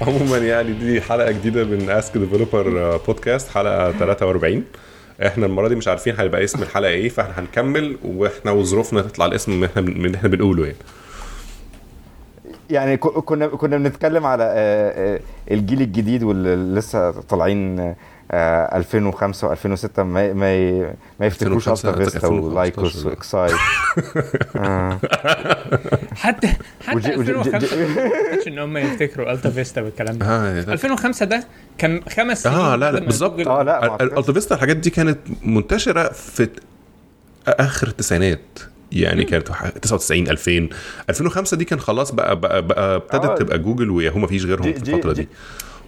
عموما يعني دي حلقة جديدة من Ask Developer Podcast حلقة 43 إحنا المرة دي مش عارفين هيبقى اسم الحلقة إيه فإحنا هنكمل وإحنا وظروفنا تطلع الاسم إحنا من اللي إحنا بنقوله يعني. يعني ك- كنا كنا بنتكلم على آه، آه، الجيل الجديد واللي لسه طالعين آه، 2005 و2006 ما ما ما يفتكروش 2005 ألتافيستا 2015 ولايكوس. وإكسايت آه. حتى حتى وجي- وجي- 2005 جي- ما اعتقدش إن هم يفتكروا ألتافيستا والكلام ده آه ده- 2005 ده كان خمس سنين آه لا لا بالظبط آه لا أعتقدش. الألتافيستا الحاجات دي كانت منتشرة في آخر التسعينات يعني كانت وح- 99 2000 2005 دي كان خلاص بقى بقى, بقى ابتدت آه. تبقى جوجل وياهو ما فيش غيرهم دي- في دي- الفترة دي-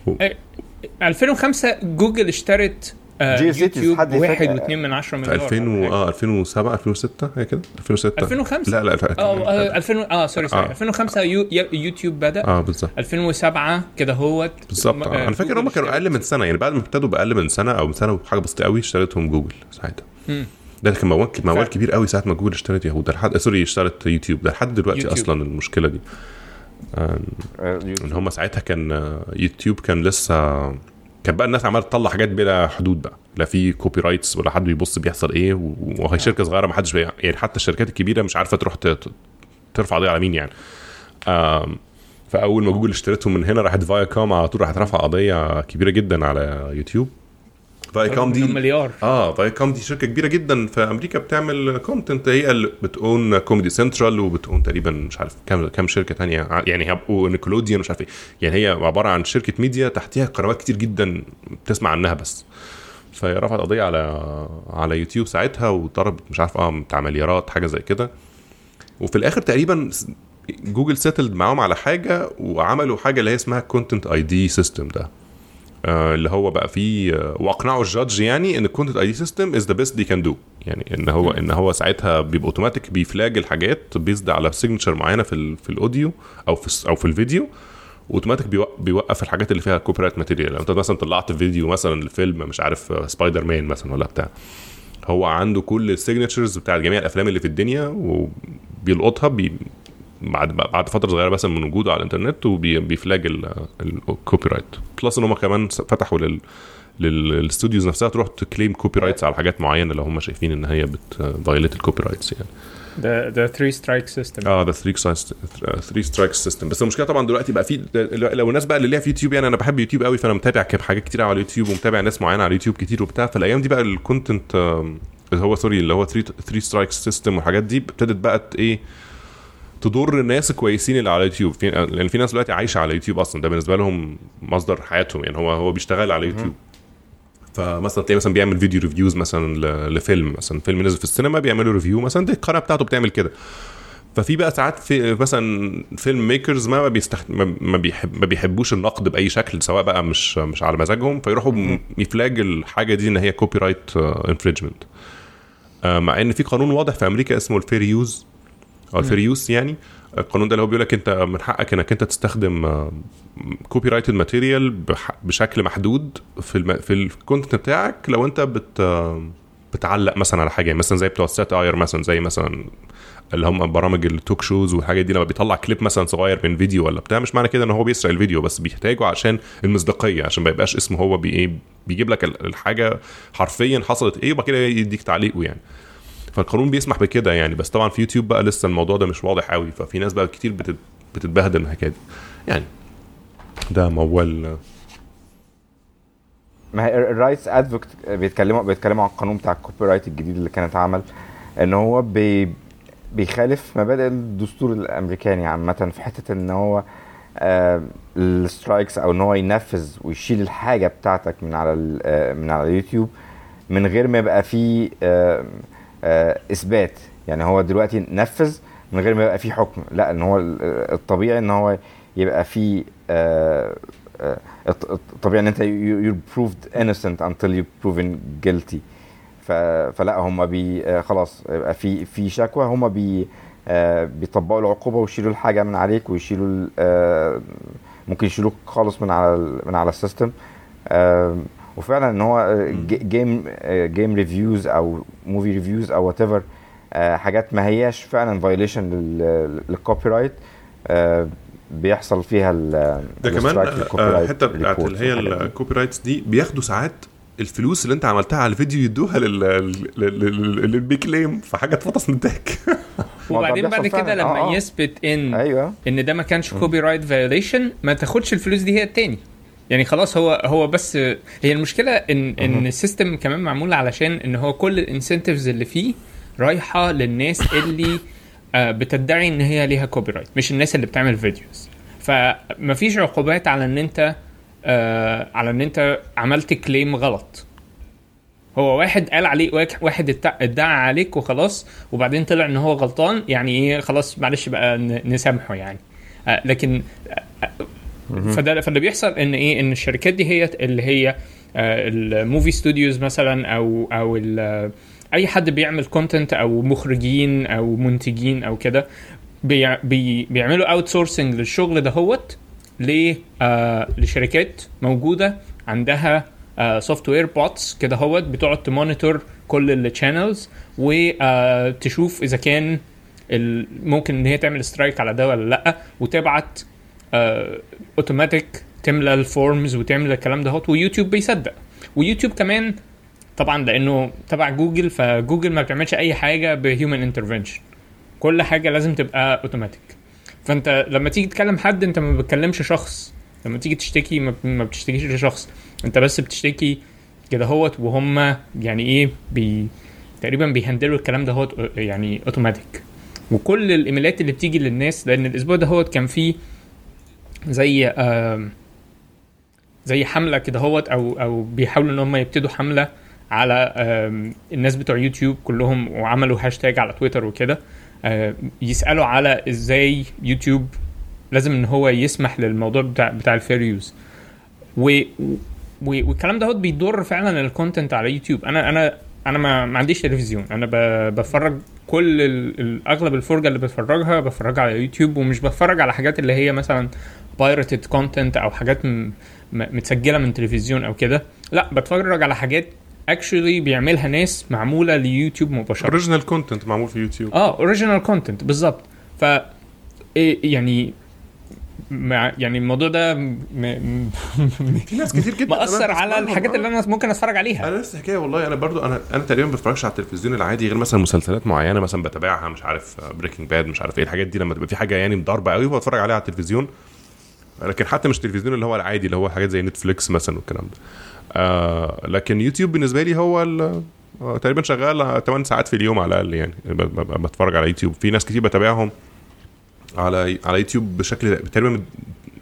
دي 2005 جوجل اشترت آه، يوتيوب حد واحد واتنين من عشرة في مليار 2000 و... آه 2007 2006 هي كده؟ 2006 2005 لا لا آه آه، 2000 آه sorry sorry آه. 2005 يو... يوتيوب بدأ. آه بالظبط. 2007 كده هوت. بالظبط. آه،. أنا فاكر هم كانوا أقل من سنة يعني بعد ما ابتدوا بأقل من سنة أو سنة وحاجه بسيطة قوي اشترتهم جوجل ساعتها. مم. ده كان موال موال كبير قوي ساعة ما جوجل اشترت ياهو. ده لحد sorry اشترت يوتيوب. ده لحد دلوقتي يوتيوب. أصلا المشكلة دي. آه، إن هم ساعتها كان آه، يوتيوب كان لسه كان بقى الناس عمالة تطلع حاجات بلا حدود بقى. لا في copyrights ولا حد بيبص بيحصل إيه وهي شركة صغيرة ما حدش. يعني حتى الشركات الكبيرة مش عارفة تروح ترفع قضية على مين يعني. فأول ما جوجل اشتريتهم من هنا راحت فياكوم على طول راحت رافعة قضية كبيرة جدا على يوتيوب. فياكوم دي مليار. آه فياكوم دي شركة كبيرة جدا في أمريكا بتعمل content هي اللي بت own كوميدي سنترال وبت own تقريبا مش عارف كام كام شركة تانية يعني هي ونيكولوديان مش عارف إيه. يعني هي عبارة عن شركة ميديا تحتيها قنوات كتير جدا بتسمع عنها بس. فهي رفعت قضية على على يوتيوب ساعتها وضربت مش عارف آه بتاع مليارات حاجة زي كده. وفي الآخر تقريبا جوجل settled معاهم على حاجة وعملوا حاجة اللي هي اسمها Content ID system ده. اللي هو بقى فيه آه، واقنعوا ال judge يعني إن ال Content ID system is the best they can do يعني إن هو إن هو ساعتها بيبقى اوتوماتيك بي flag الحاجات based على signature معينة في في ال audio أو في أو في الفيديو اوتوماتيك بيوق- بيوقف الحاجات اللي فيها copyright material لو انت مثلا طلعت فيديو مثلا لفيلم مش عارف آه، سبايدر مان مثلا ولا بتاع. هو عنده كل ال signatures بتاع جميع الأفلام اللي في الدنيا وبيلقطها بي بعد بعد فترة صغيرة مثلا من وجوده على الإنترنت وبي flag ال copyright plus إن هم كمان فتحوا لل لل studios نفسها تروح ت claim copyrights على حاجات معينة لو هم شايفين إن هي بت violate ال copyrights يعني. ده ده 3 سترايك سيستم آه ده 3 3 strike system بس المشكلة طبعا دلوقتي بقى في لو الناس بقى اللي ليها في يوتيوب يعني أنا بحب يوتيوب قوي فأنا متابع كم- حاجات كتير على اليوتيوب ومتابع ناس معينة على اليوتيوب كتير وبتاع. فالأيام دي بقى ال content اللي هو sorry اللي هو 3 3 strike system والحاجات دي ابتدت بقى إيه تضر الناس الكويسين اللي على اليوتيوب. في لأن في ناس دلوقتي عايشة على اليوتيوب أصلا. ده بالنسبة لهم مصدر حياتهم. يعني هو هو بيشتغل على اليوتيوب. فمثلا تلاقي مثلا بيعمل video reviews مثلا ل- لفيلم. مثلا فيلم نزل في السينما بيعملوا review مثلا دي القناة بتاعته بتعمل كده. ففي بقى ساعات في مثلا film makers ما. ما ما بيحب... ما بيحبوش النقد بأي شكل سواء بقى مش مش على مزاجهم. فيروحوا م- ي flag الحاجة دي إن هي copyright infringement مع إن في قانون واضح في أمريكا اسمه ال fair use. أو ال fair use يعني القانون ده اللي هو بيقول لك أنت من حقك إنك أنت تستخدم copyrighted material بشكل محدود في الم... في ال content بتاعك لو أنت بت بتعلق مثلا على حاجة يعني مثلا زي بتوع ال satire مثلا زي مثلا اللي هم برامج ال talk shows والحاجات دي لما بيطلع كليب مثلا صغير من فيديو ولا بتاع مش معنى كده إن هو بيسرق الفيديو بس بيحتاجه عشان المصداقية عشان ما يبقاش اسمه هو بي إيه بيجيب لك ال- الحاجة حرفيا حصلت إيه وبعد كده يديك تعليقه يعني. فالقانون بيسمح بكده يعني بس طبعا في يوتيوب بقى لسه الموضوع ده مش واضح قوي ففي ناس بقى كتير بتت- بتتبهدل من الحكاية دي. يعني ده موال ما هي ال rights advocate بيتكلموا بيتكلموا عن القانون بتاع ال copyright الجديد اللي كان اتعمل إن هو بي بيخالف مبادئ الدستور الأمريكاني عامة في حتة إن هو آه ال strikes أو إن هو ينفذ ويشيل الحاجة بتاعتك من على آه من على اليوتيوب من غير ما يبقى فيه آه إثبات. يعني هو دلوقتي نفذ من غير ما يبقى فيه حكم. لا إن هو ال- الطبيعي إن هو يبقى فيه آه آه الط- الطبيعي إن أنت proved innocent until you're proven guilty. ف... فلا هم بي آه، خلاص يبقى في في شكوى. هم بي آه، بيطبقوا العقوبة ويشيلوا الحاجة من عليك ويشيلوا آه، ممكن يشيلوك خالص من على من على ال system. آه، وفعلا إن هو game game reviews أو movie reviews أو whatever حاجات ما هياش فعلا violation لل copyright بيحصل فيها ال ده كمان ال strike آه، بتاعت اللي هي. ال copyrights دي بياخدوا ساعات الفلوس اللي انت عملتها على الفيديو يدوها لل لل- لل- للبي claim فحاجة اتفطس من التاك وبعدين بعد كده. لما آه، آه. يثبت إن أيوه إن ده ما كانش copyright violation ما تاخدش الفلوس دي هي التاني يعني خلاص هو هو بس هي المشكلة إن إن ال system كمان معمول علشان إن هو كل ال incentives اللي فيه رايحة للناس اللي آه، بتدعي إن هي ليها copyright مش الناس اللي بتعمل videos فمفيش عقوبات على إن أنت آه، على إن أنت عملت claim غلط. هو واحد قال عليه واحد ادعى عليك وخلاص وبعدين طلع إن هو غلطان يعني إيه خلاص معلش بقى نسامحه يعني. آه، لكن فده فاللي بيحصل إن إيه؟ إن الشركات دي هي اللي هي ال movie studios مثلا أو أو أي حد بيعمل content أو مخرجين أو منتجين أو كده بي بي بيعملوا outsourcing للشغل دهوت ل آه لشركات موجودة عندها software bots كده هوت بتقعد ت monitor كل ال channels وتشوف إذا كان ممكن إن هي تعمل strike على ده ولا لأ وتبعت اوتوماتيك تملى ال forms وتعمل الكلام ده هوت ويوتيوب بيصدق. ويوتيوب كمان طبعا لأنه تبع جوجل فجوجل ما بتعملش أي حاجة ب human intervention كل حاجة لازم تبقى اوتوماتيك فأنت لما تيجي تكلم حد أنت ما بتكلمش شخص. لما تيجي تشتكي ما ما بتشتكيش لشخص. أنت بس بتشتكي كده هوت وهم يعني إيه بي تقريبا بي handle وا الكلام ده هوت يعني اوتوماتيك وكل الإيميلات اللي بتيجي للناس لأن الأسبوع ده هوت كان فيه زي زي حملة كده هوت أو أو بيحاولوا إن هم يبتدوا حملة على الناس بتوع يوتيوب كلهم وعملوا هاشتاج على تويتر وكده. آه، يسألوا على إزاي يوتيوب لازم إن هو يسمح للموضوع بتاع بتاع ال fair use. و والكلام ده بيضر فعلا ال content على يوتيوب. أنا أنا أنا ما, ما عنديش تلفزيون. أنا ب- بتفرج كل ال- أغلب الفرجة اللي بتفرجها بتفرجها على يوتيوب ومش بتفرج على حاجات اللي هي مثلا pirated content أو حاجات م- م- متسجلة من تلفزيون أو كده. لا بتفرج على حاجات actually بيعملها ناس معمولة ليوتيوب مباشرة. original content معمول في يوتيوب. آه original content بالظبط. ف إيه يعني مع يعني الموضوع ده م... م... في ناس كتير جدا مأثر على الحاجات آه. اللي أنا ممكن أتفرج عليها. أنا نفس الحكاية والله أنا برضو أنا أنا تقريبا ما بتفرجش على التلفزيون العادي غير مثلا مسلسلات معينة مثلا بتابعها مش عارف Breaking Bad مش عارف إيه الحاجات دي لما تبقى في حاجة يعني ضاربه قوي بتفرج عليها على التلفزيون. لكن حتى مش التلفزيون اللي هو العادي اللي هو حاجات زي Netflix مثلا والكلام ده. آه لكن يوتيوب بالنسبة لي هو آه، تقريبا شغال 8 ساعات في اليوم على الأقل يعني بتفرج على يوتيوب. في ناس كتير بتابعهم. على على يوتيوب بشكل تقريبا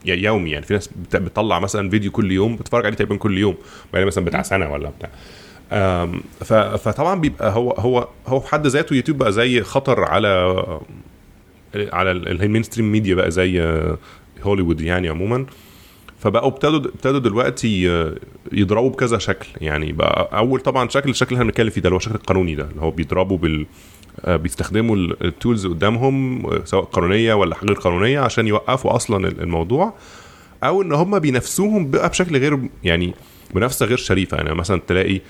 يومي يعني. في ناس بت- بتطلع مثلا فيديو كل يوم بتفرج عليه تقريبا كل يوم بقى مثلا بتاع سنة ولا بتاع. فطبعا بيبقى هو هو هو في حد ذاته يوتيوب بقى زي خطر على على ال mainstream media بقى زي هوليوود يعني عموما. فبقوا ابتدوا ابتدوا دلوقتي يضربوا بكذا شكل يعني. بقى أول طبعا شكل الشكل اللي إحنا بنتكلم فيه ده اللي هو الشكل القانوني ده اللي هو بيضربوا بال بيستخدموا ال- ال tools قدامهم آه، سواء قانونية ولا غير قانونية عشان يوقفوا أصلا ال- الموضوع أو إن هم بينافسوهم بقى بشكل غير يعني منافسة غير شريفة. يعني مثلا تلاقي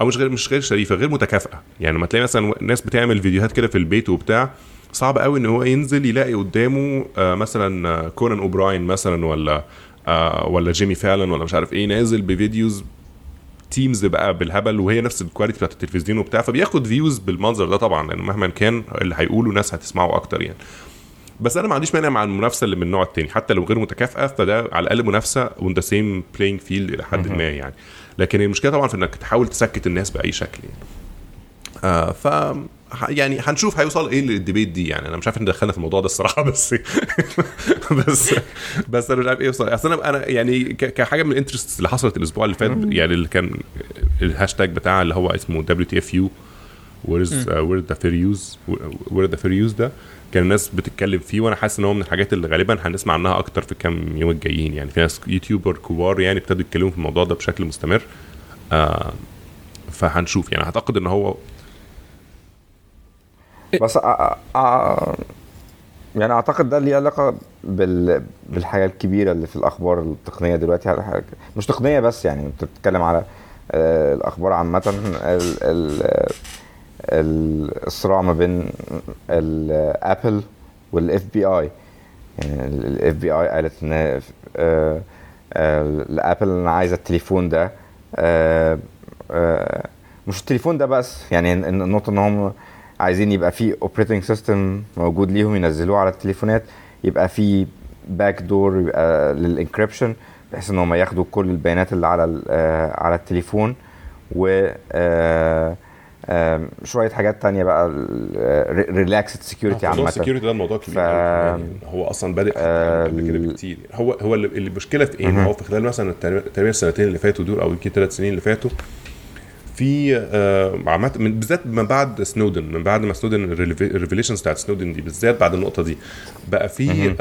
أو مش غير مش غير شريفة غير متكافئة. يعني لما تلاقي مثلا ناس بتعمل فيديوهات كده في البيت وبتاع صعب قوي إن هو ينزل يلاقي قدامه آه، مثلا آه، كونان أوبراين مثلا ولا آه، ولا جيمي فالن ولا مش عارف إيه نازل ب videos teams بقى بالهبل وهي نفس ال quality بتاعت التلفزيون وبتاع فبياخد views بالمنظر ده طبعا لأن مهما كان اللي هيقوله ناس هتسمعه أكتر يعني. بس أنا ما عنديش مانع مع المنافسة اللي من النوع التاني حتى لو غير متكافئة فده على الأقل منافسة on the same playing field إلى حد ما يعني. لكن المشكلة طبعا في إنك تحاول تسكت الناس بأي شكل يعني. آه ف يعني هنشوف هيوصل إيه لل debate دي. يعني أنا مش عارف إن دخلنا في الموضوع ده الصراحة بس بس بس أنا مش عارف إيه يوصل. أصل أنا أنا يعني كحاجة من ال interest اللي حصلت الأسبوع اللي فات يعني اللي كان الهاشتاج بتاع اللي هو اسمه WTFU where's where the fair use where the fair use ده كان الناس بتتكلم فيه وأنا حاسس إن هو من الحاجات اللي غالبا هنسمع عنها أكتر في كام يوم الجايين. يعني في ناس YouTuber كبار يعني ابتدوا يتكلموا في الموضوع ده بشكل مستمر آه فهنشوف. يعني أعتقد إن هو بس أ... أ... يعني أعتقد ده ليه علاقة بال... بالحاجة الكبيرة اللي في الأخبار التقنية دلوقتي. على حاجة... مش تقنية بس يعني أنت بتتكلم على آه، الأخبار عامة ال... ال... ال- الصراع ما بين ال Apple وال FBI يعني ال FBI قالت إن آه، آه، ال Apple أنا عايزة التليفون ده آه، آه، مش التليفون ده بس يعني النقطه إن هم عايزين يبقى في operating system موجود ليهم ينزلوه على التليفونات يبقى في back door يبقى لل encryption بحيث إن هم ياخدوا كل البيانات اللي على آه، على التليفون و آه، شوية حاجات تانية بقى relaxed security موضوع عامة. ال security ده الموضوع كبير ف- يعني هو أصلا بادئ آه، قبل كده بكتير. هو هو المشكلة في إيه؟ هو في خلال مثلا تقريباً السنتين اللي فاتوا دول أو يمكن ثلاث سنين اللي فاتوا في آه، عامة من بالذات من بعد سنودن من بعد ما سنودن ال revelations بتاعت سنودن دي بالذات بعد النقطة دي بقى في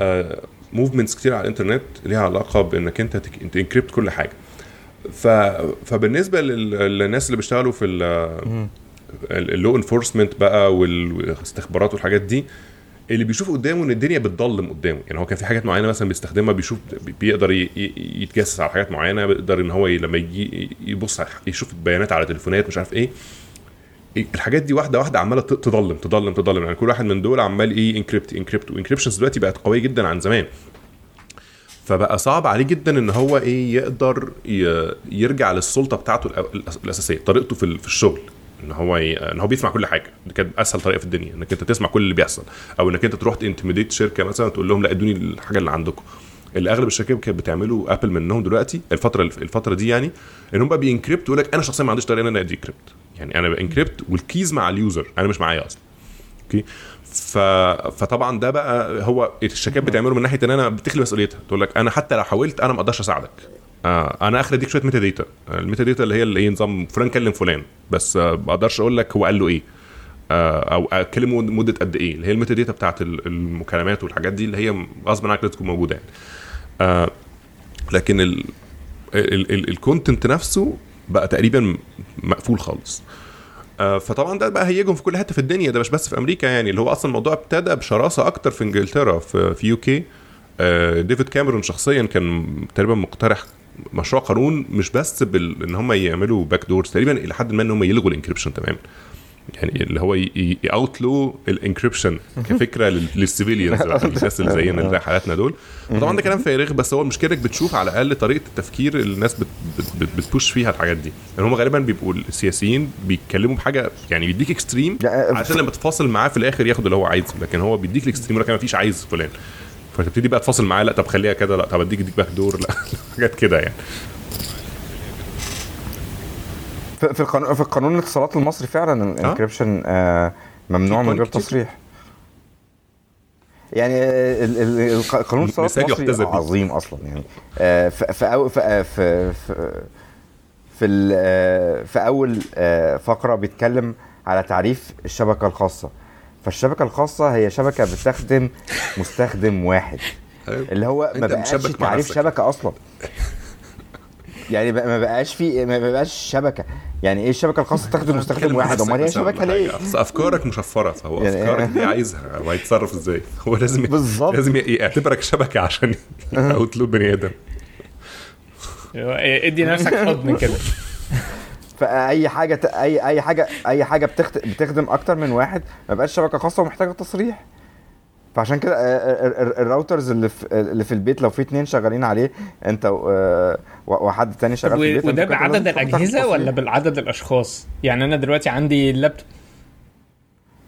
movements كتير على الإنترنت ليها علاقة بإنك أنت ت encrypt كل حاجة. ف فبالنسبة لل- للناس اللي بيشتغلوا في ال law enforcement بقى والاستخبارات والحاجات دي اللي بيشوف قدامه إن الدنيا بتضلم قدامه. يعني هو كان في حاجات معينة مثلا بيستخدمها بيشوف بيقدر يتجسس على حاجات معينة بيقدر إن هو لما يجي يبص يشوف البيانات على تليفونات مش عارف إيه. الحاجات دي واحدة واحدة عمالة تضلم تضلم تضلم. يعني كل واحد من دول عمال إيه encrypt encrypt و encryptions دلوقتي بقت قوية جدا عن زمان. فبقى صعب عليه جدا إن هو إيه يقدر يرجع للسلطة بتاعته الأساسية طريقته في الشغل. إن هو ي... إن هو بيسمع كل حاجة. دي كانت أسهل طريقة في الدنيا إنك أنت تسمع كل اللي بيحصل. أو إنك أنت تروح ت intimidate شركة مثلا تقول لهم لا إدوني الحاجة اللي عندكم. اللي أغلب الشركات كانت بتعمله Apple منهم دلوقتي الفترة الفترة دي يعني إن هم بقى بي encrypt يقول لك أنا شخصيا ما عنديش طريقة إن أنا a decrypt يعني أنا ب encrypt وال keys مع ال user. أنا مش معايا أصلا. أوكي؟ ف... فطبعا ده بقى هو الشركات بتعمله من ناحية إن أنا بتخلي مسؤوليتها. تقول لك أنا حتى لو حاولت أنا ما أقدرش أساعدك. آه أنا اخر أديك شوية metadata ال metadata اللي هي اللي هي نظام فلان كلم فلان. بس آه ما أقدرش أقول لك هو قال له إيه. آه أو اكلمه مدة قد إيه. اللي هي ال metadata بتاعت ال- المكالمات والحاجات دي اللي هي غصب عنك تكون موجودة يعني. آه لكن ال ال- ال- ال content نفسه بقى تقريبا مقفول خالص. آه، فطبعا ده بقى هيجهم في كل حتة في الدنيا. ده مش بس في أمريكا يعني. اللي هو أصلا الموضوع ابتدى بشراسة أكتر في إنجلترا في في UK آه، ديفيد كاميرون شخصيا كان تقريبا مقترح مشروع قانون مش بس بال... إن هم يعملوا back doors تقريبا إلى حد ما إن هم يلغوا ال encryption تماما. يعني اللي هو ي outlaw ال encryption كفكرة لل- لل civilians الناس اللي زينا اللي زي حالاتنا دول. طبعا ده كلام فارغ بس هو المشكلة انك بتشوف على الأقل طريقة التفكير اللي الناس بت بت بت بت push فيها الحاجات دي. يعني هم غالبا بيبقوا السياسيين بيتكلموا بحاجة يعني بيديك extreme لا، عشان لما تفاصل معاه في الآخر ياخد اللي هو عايزه لكن هو بيديك ال extreme لك أنا مفيش عايز فلان. فتبتدي بقى تفاصل معاه لا طب خليها كده لا طب أديك اديك back door. لا حاجات كده يعني. في القانون في القانون الاتصالات المصري فعلا الانكريبشن آه؟ ممنوع في من غير قانون. تصريح. يعني ال- ال- الق- القانون الاتصالات المصري. عظيم أصلا يعني. آه، في في في آه، في في آه، في أول آه، فقرة بيتكلم على تعريف الشبكة الخاصة. فالشبكة الخاصة هي شبكة بتخدم مستخدم واحد. اللي هو ما بقاش تعريف. شبكة أصلا. يعني بقى- ما بقاش في ما بقاش شبكة. يعني إيه الشبكة الخاصة تخدم مستخدم واحد؟ أمال هي شبكة ليه؟ أفكارك مشفرة فهو يعني- أفكارك دي عايزها. هو هيتصرف إزاي؟ هو لازم بالظبط. لازم يعتبرك شبكة عشان اوتلود بني آدم. إدي نفسك حضن كده. فأي حاجة أي أي حاجة أي حاجة بتخت... بتخدم أكتر من واحد ما بقاش شبكة خاصة ومحتاجة تصريح. فعشان كده آه، ال- ال- الراوترز اللي في اللي في البيت لو في اتنين شغالين عليه أنت آه، وحد تاني شغال في البيت وده بعدد الأجهزة. ولا بالعدد الأشخاص؟ يعني أنا دلوقتي عندي اللابتوب.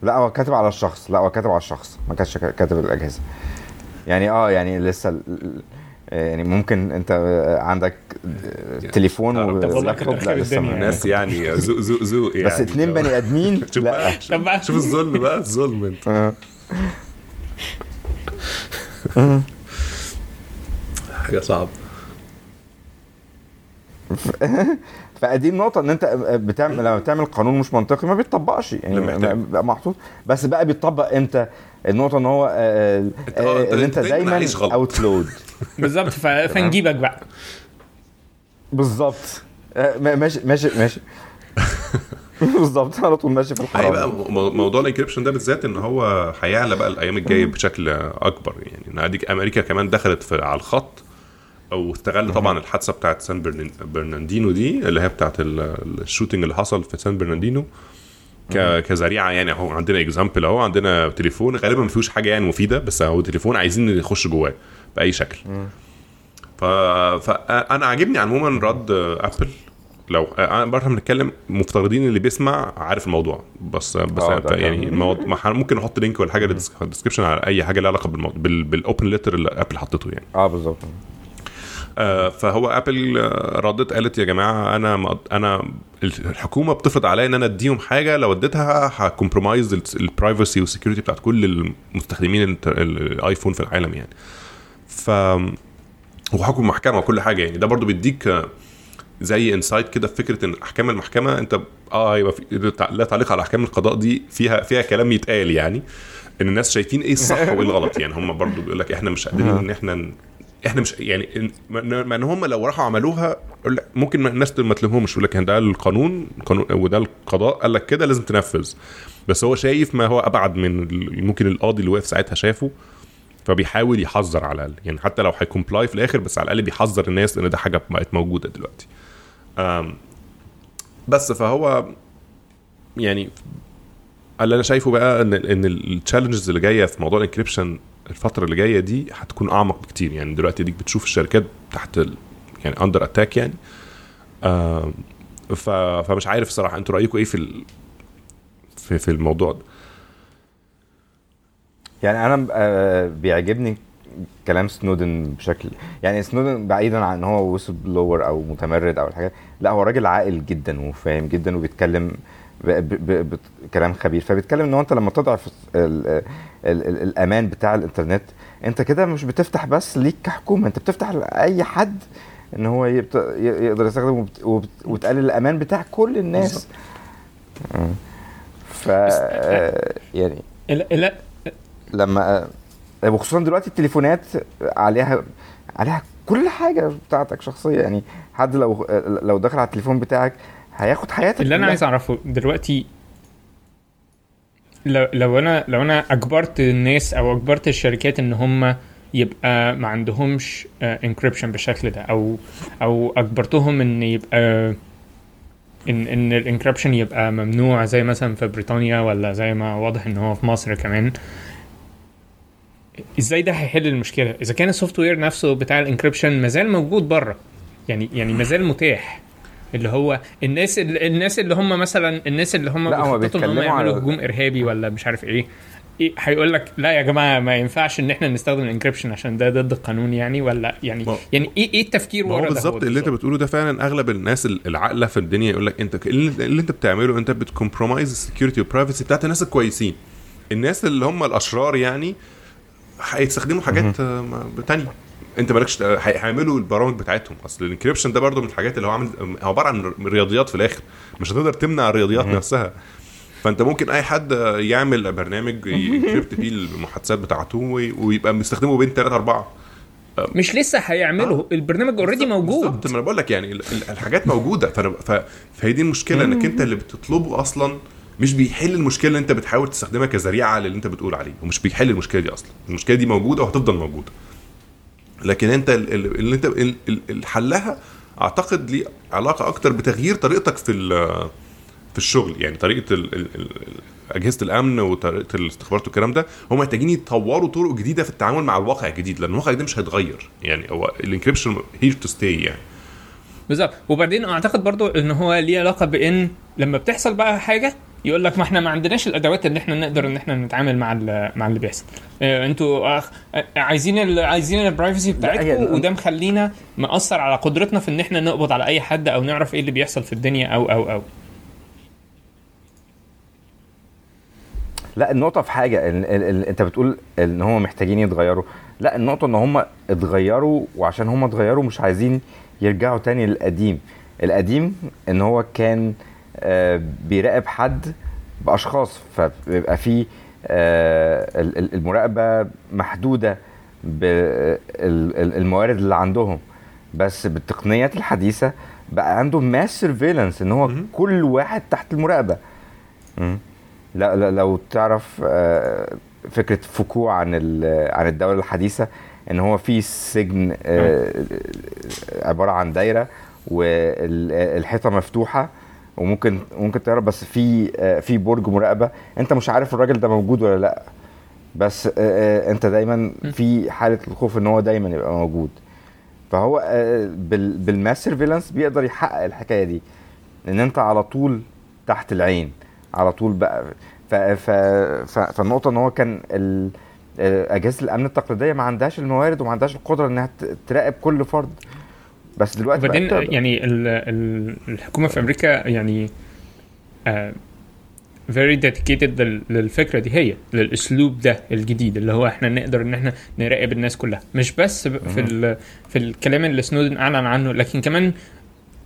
لا هو كاتب على الشخص. لا هو كاتب على الشخص ما كانش كا- كاتب الأجهزة. يعني آه يعني لسه يعني ممكن انت آه، عندك آه، تليفون ولابتوب؟ لا لسه. ما- الناس يعني ذوق ذوق ذوق يعني. بس اتنين بني آدمين؟ شوف لا. شوف الظلم بقى الظلم انت. آه. حاجة صعبة. فدي النقطة إن أنت بتعمل لما بتعمل قانون مش منطقي ما بيتطبقش يعني. بقى محطوط. بس بقى بيتطبق إمتى؟ النقطة إن هو آه، آه، آه، إن أنت دايماً. اوتلود بالظبط ف- فنجيبك بقى. بالظبط آه، ما- ماشي ماشي ماشي. بالظبط على طول ماشي في بقى الحرام مو- موضوع ال encryption ده بالذات إن هو هيعلى بقى الأيام الجاية بشكل أكبر. يعني إن اديك أمريكا كمان دخلت في على الخط أو استغل طبعا الحادثة بتاعت سان برنان- برناردينو دي اللي هي بتاعت ال- ال shooting اللي حصل في سان برناردينو ك... كذريعه يعني أهو عندنا example أهو عندنا تليفون غالبا ما فيهوش حاجة يعني مفيدة بس هو تليفون عايزين نخش جواه. بأي شكل. ف... فانا عاجبني عموما رد Apple. لو أنا برضه بنتكلم مفترضين اللي بيسمع عارف الموضوع. بس بس آه، يعني. الموضوع ممكن نحط link ولا حاجة description على أي حاجة لها علاقة بالموضوع بال... بال open letter اللي Apple حطته يعني. آه بالظبط. آه، فهو Apple آه، ردت قالت يا جماعة أنا ما- أنا الحكومة بتفرض عليا إن أنا أديهم حاجة لو اديتها ه compromise ال privacy وال security بتاعت كل المستخدمين ال iPhone في العالم يعني. ف وحكم محكمه وكل حاجة يعني. ده برضو بيديك آه، زي انسايت كده في فكرة إن أحكام المحكمة أنت آه هيبقى في لا تعليق على أحكام القضاء دي فيها فيها كلام يتقال يعني. إن الناس شايفين إيه الصح وإيه الغلط يعني. هم برضو بيقول لك إحنا مش قادرين إن إحنا إحنا مش يعني ما إن هم لو راحوا عملوها ممكن الناس ما تلومهمش يقول لك ده القانون قانون وده القضاء قال لك كده لازم تنفذ. بس هو شايف ما هو أبعد من ممكن القاضي اللي واقف ساعتها شافه فبيحاول يحذر على الأقل. يعني حتى لو هي comply في الآخر بس على الأقل بيحذر الناس إن ده حاجة بقت موجودة دلوقتي. بس فهو يعني اللي أنا شايفه بقى إن إن ال challenges اللي جاية في موضوع ال encryption الفترة اللي جاية دي هتكون أعمق بكتير. يعني دلوقتي ديك بتشوف الشركات تحت يعني under attack يعني. فمش عارف الصراحه أنتوا رأيكم إيه في, في الموضوع ده؟ يعني أنا آه، بيعجبني كلام سنودن بشكل يعني سنودن بعيدا عن إن هو ويسل بلور أو متمرد أو الحاجات لا هو راجل عاقل جدا وفاهم جدا وبيتكلم بكلام خبير فبيتكلم إن هو أنت لما تضعف ال ال ال الأمان بتاع الإنترنت أنت كده مش بتفتح بس ليك كحكومة أنت بتفتح لأي حد إن هو يقدر. وبت... وتقلل الأمان بتاع كل الناس آه. ف آه، يعني لما وخصوصا دلوقتي التليفونات عليها عليها كل حاجة بتاعتك شخصيه يعني حد لو لو دخل على التليفون بتاعك هياخد حياتك اللي أنا. عايز أعرفه دلوقتي لو لو أنا لو أنا أجبرت الناس أو أجبرت الشركات إن هم يبقى ما عندهمش انكريبشن بالشكل ده أو أو أجبرتهم إن يبقى إن إن ال encryption يبقى ممنوع زي مثلا في بريطانيا ولا زي ما واضح إن هو في مصر كمان إزاي ده هيحل المشكلة؟ إذا كان ال software نفسه بتاع ال encryption مازال موجود بره يعني يعني مازال متاح. اللي هو الناس اللي الناس اللي هم مثلا الناس اللي هم لا، هما بيخططوا إن هم بيتكلموا يعملوا على- هجوم إرهابي ولا مش عارف إيه إيه هيقول لك لا يا جماعة ما ينفعش إن إحنا نستخدم ال encryption عشان ده ضد القانون يعني ولا يعني ما- يعني إيه إيه التفكير ما ورا هو ده؟ بالظبط اللي أنت بتقوله ده فعلا أغلب الناس العاقله في الدنيا يقول لك أنت اللي, اللي أنت بتعمله أنت بت compromise ال security وال privacy بتاعت الناس الكويسين. الناس اللي هم الأشرار يعني هيستخدموا حاجات آه، تانية انت مالكش هي- هيعملوا البرامج بتاعتهم. اصل ال encryption ده برضه من الحاجات اللي هو عامل هو عبارة عن رياضيات في الآخر. مش هتقدر تمنع الرياضيات نفسها. فانت ممكن أي حد يعمل برنامج ي encrypt فيه المحادثات بتاعته وي- ويبقى مستخدمه بين 3 4 مش لسه هيعملوا البرنامج اوريدي موجود. بالظبط. ما أنا بقول لك يعني ال- ال- الحاجات موجودة. فهي دي المشكلة إنك أنت اللي بتطلبه أصلا مش بيحل المشكلة اللي انت بتحاول تستخدمها كذريعة للي انت بتقول عليه ومش بيحل المشكلة دي أصلا. المشكلة دي موجودة وهتفضل موجودة. لكن انت ال- ال- اللي انت حلها أعتقد ليه علاقة أكتر بتغيير طريقتك في في الشغل. يعني طريقة أجهزة الأمن وطريقة الاستخبارات والكلام ده هم محتاجين يطوروا طرق جديدة في التعامل مع الواقع الجديد لأن الواقع ده مش هيتغير. يعني هو ال encryption here to stay يعني. بالظبط. وبعدين أعتقد برضو إن هو ليه علاقة بإن لما بتحصل بقى حاجة يقول لك ما إحنا ما عندناش الأدوات اللي إحنا نقدر إن إحنا نتعامل مع مع اللي بيحصل. آه أنتوا آه، عايزين ال عايزين ال privacy بتاعتكم وده مخلينا مأثر على قدرتنا في إن إحنا نقبض على أي حد أو نعرف إيه اللي بيحصل في الدنيا أو أو أو. لا النقطة في حاجة ال ال ال أنت بتقول إن هم محتاجين يتغيروا. لا النقطة إن هم اتغيروا وعشان هم اتغيروا مش عايزين يرجعوا تاني للقديم. القديم إن هو كان آه بيراقب حد بأشخاص فبيبقى فيه آه ال- ال- المراقبة محدودة بالموارد اللي عندهم. بس بالتقنيات الحديثة بقى عندهم mass surveillance إن هو كل واحد تحت المراقبة. مم. لا, لا لو تعرف آه، فكرة فوكو عن عن الدولة الحديثة إن هو في سجن آه، عبارة عن دايرة والحيطه مفتوحة وممكن ممكن تهرب بس في آه، في برج مراقبة. انت مش عارف الراجل ده موجود ولا لا بس آه، آه، انت دايما في حالة الخوف إن هو دايما يبقى موجود. فهو بال- بال mass surveillance بيقدر يحقق الحكاية دي إن انت على طول تحت العين على طول بقى. ف ف ف فالنقطة إن هو كان ال أجهزة الأمن التقليدية ما عندهاش الموارد وما عندهاش القدرة إنها تراقب كل فرد. بس دلوقتي وبعدين. يعني ال ال الحكومة في أمريكا يعني very dedicated لل- للفكرة دي هي للأسلوب ده الجديد اللي هو إحنا نقدر إن إحنا نراقب الناس كلها. مش بس في ال في الكلام اللي سنودن أعلن عنه لكن كمان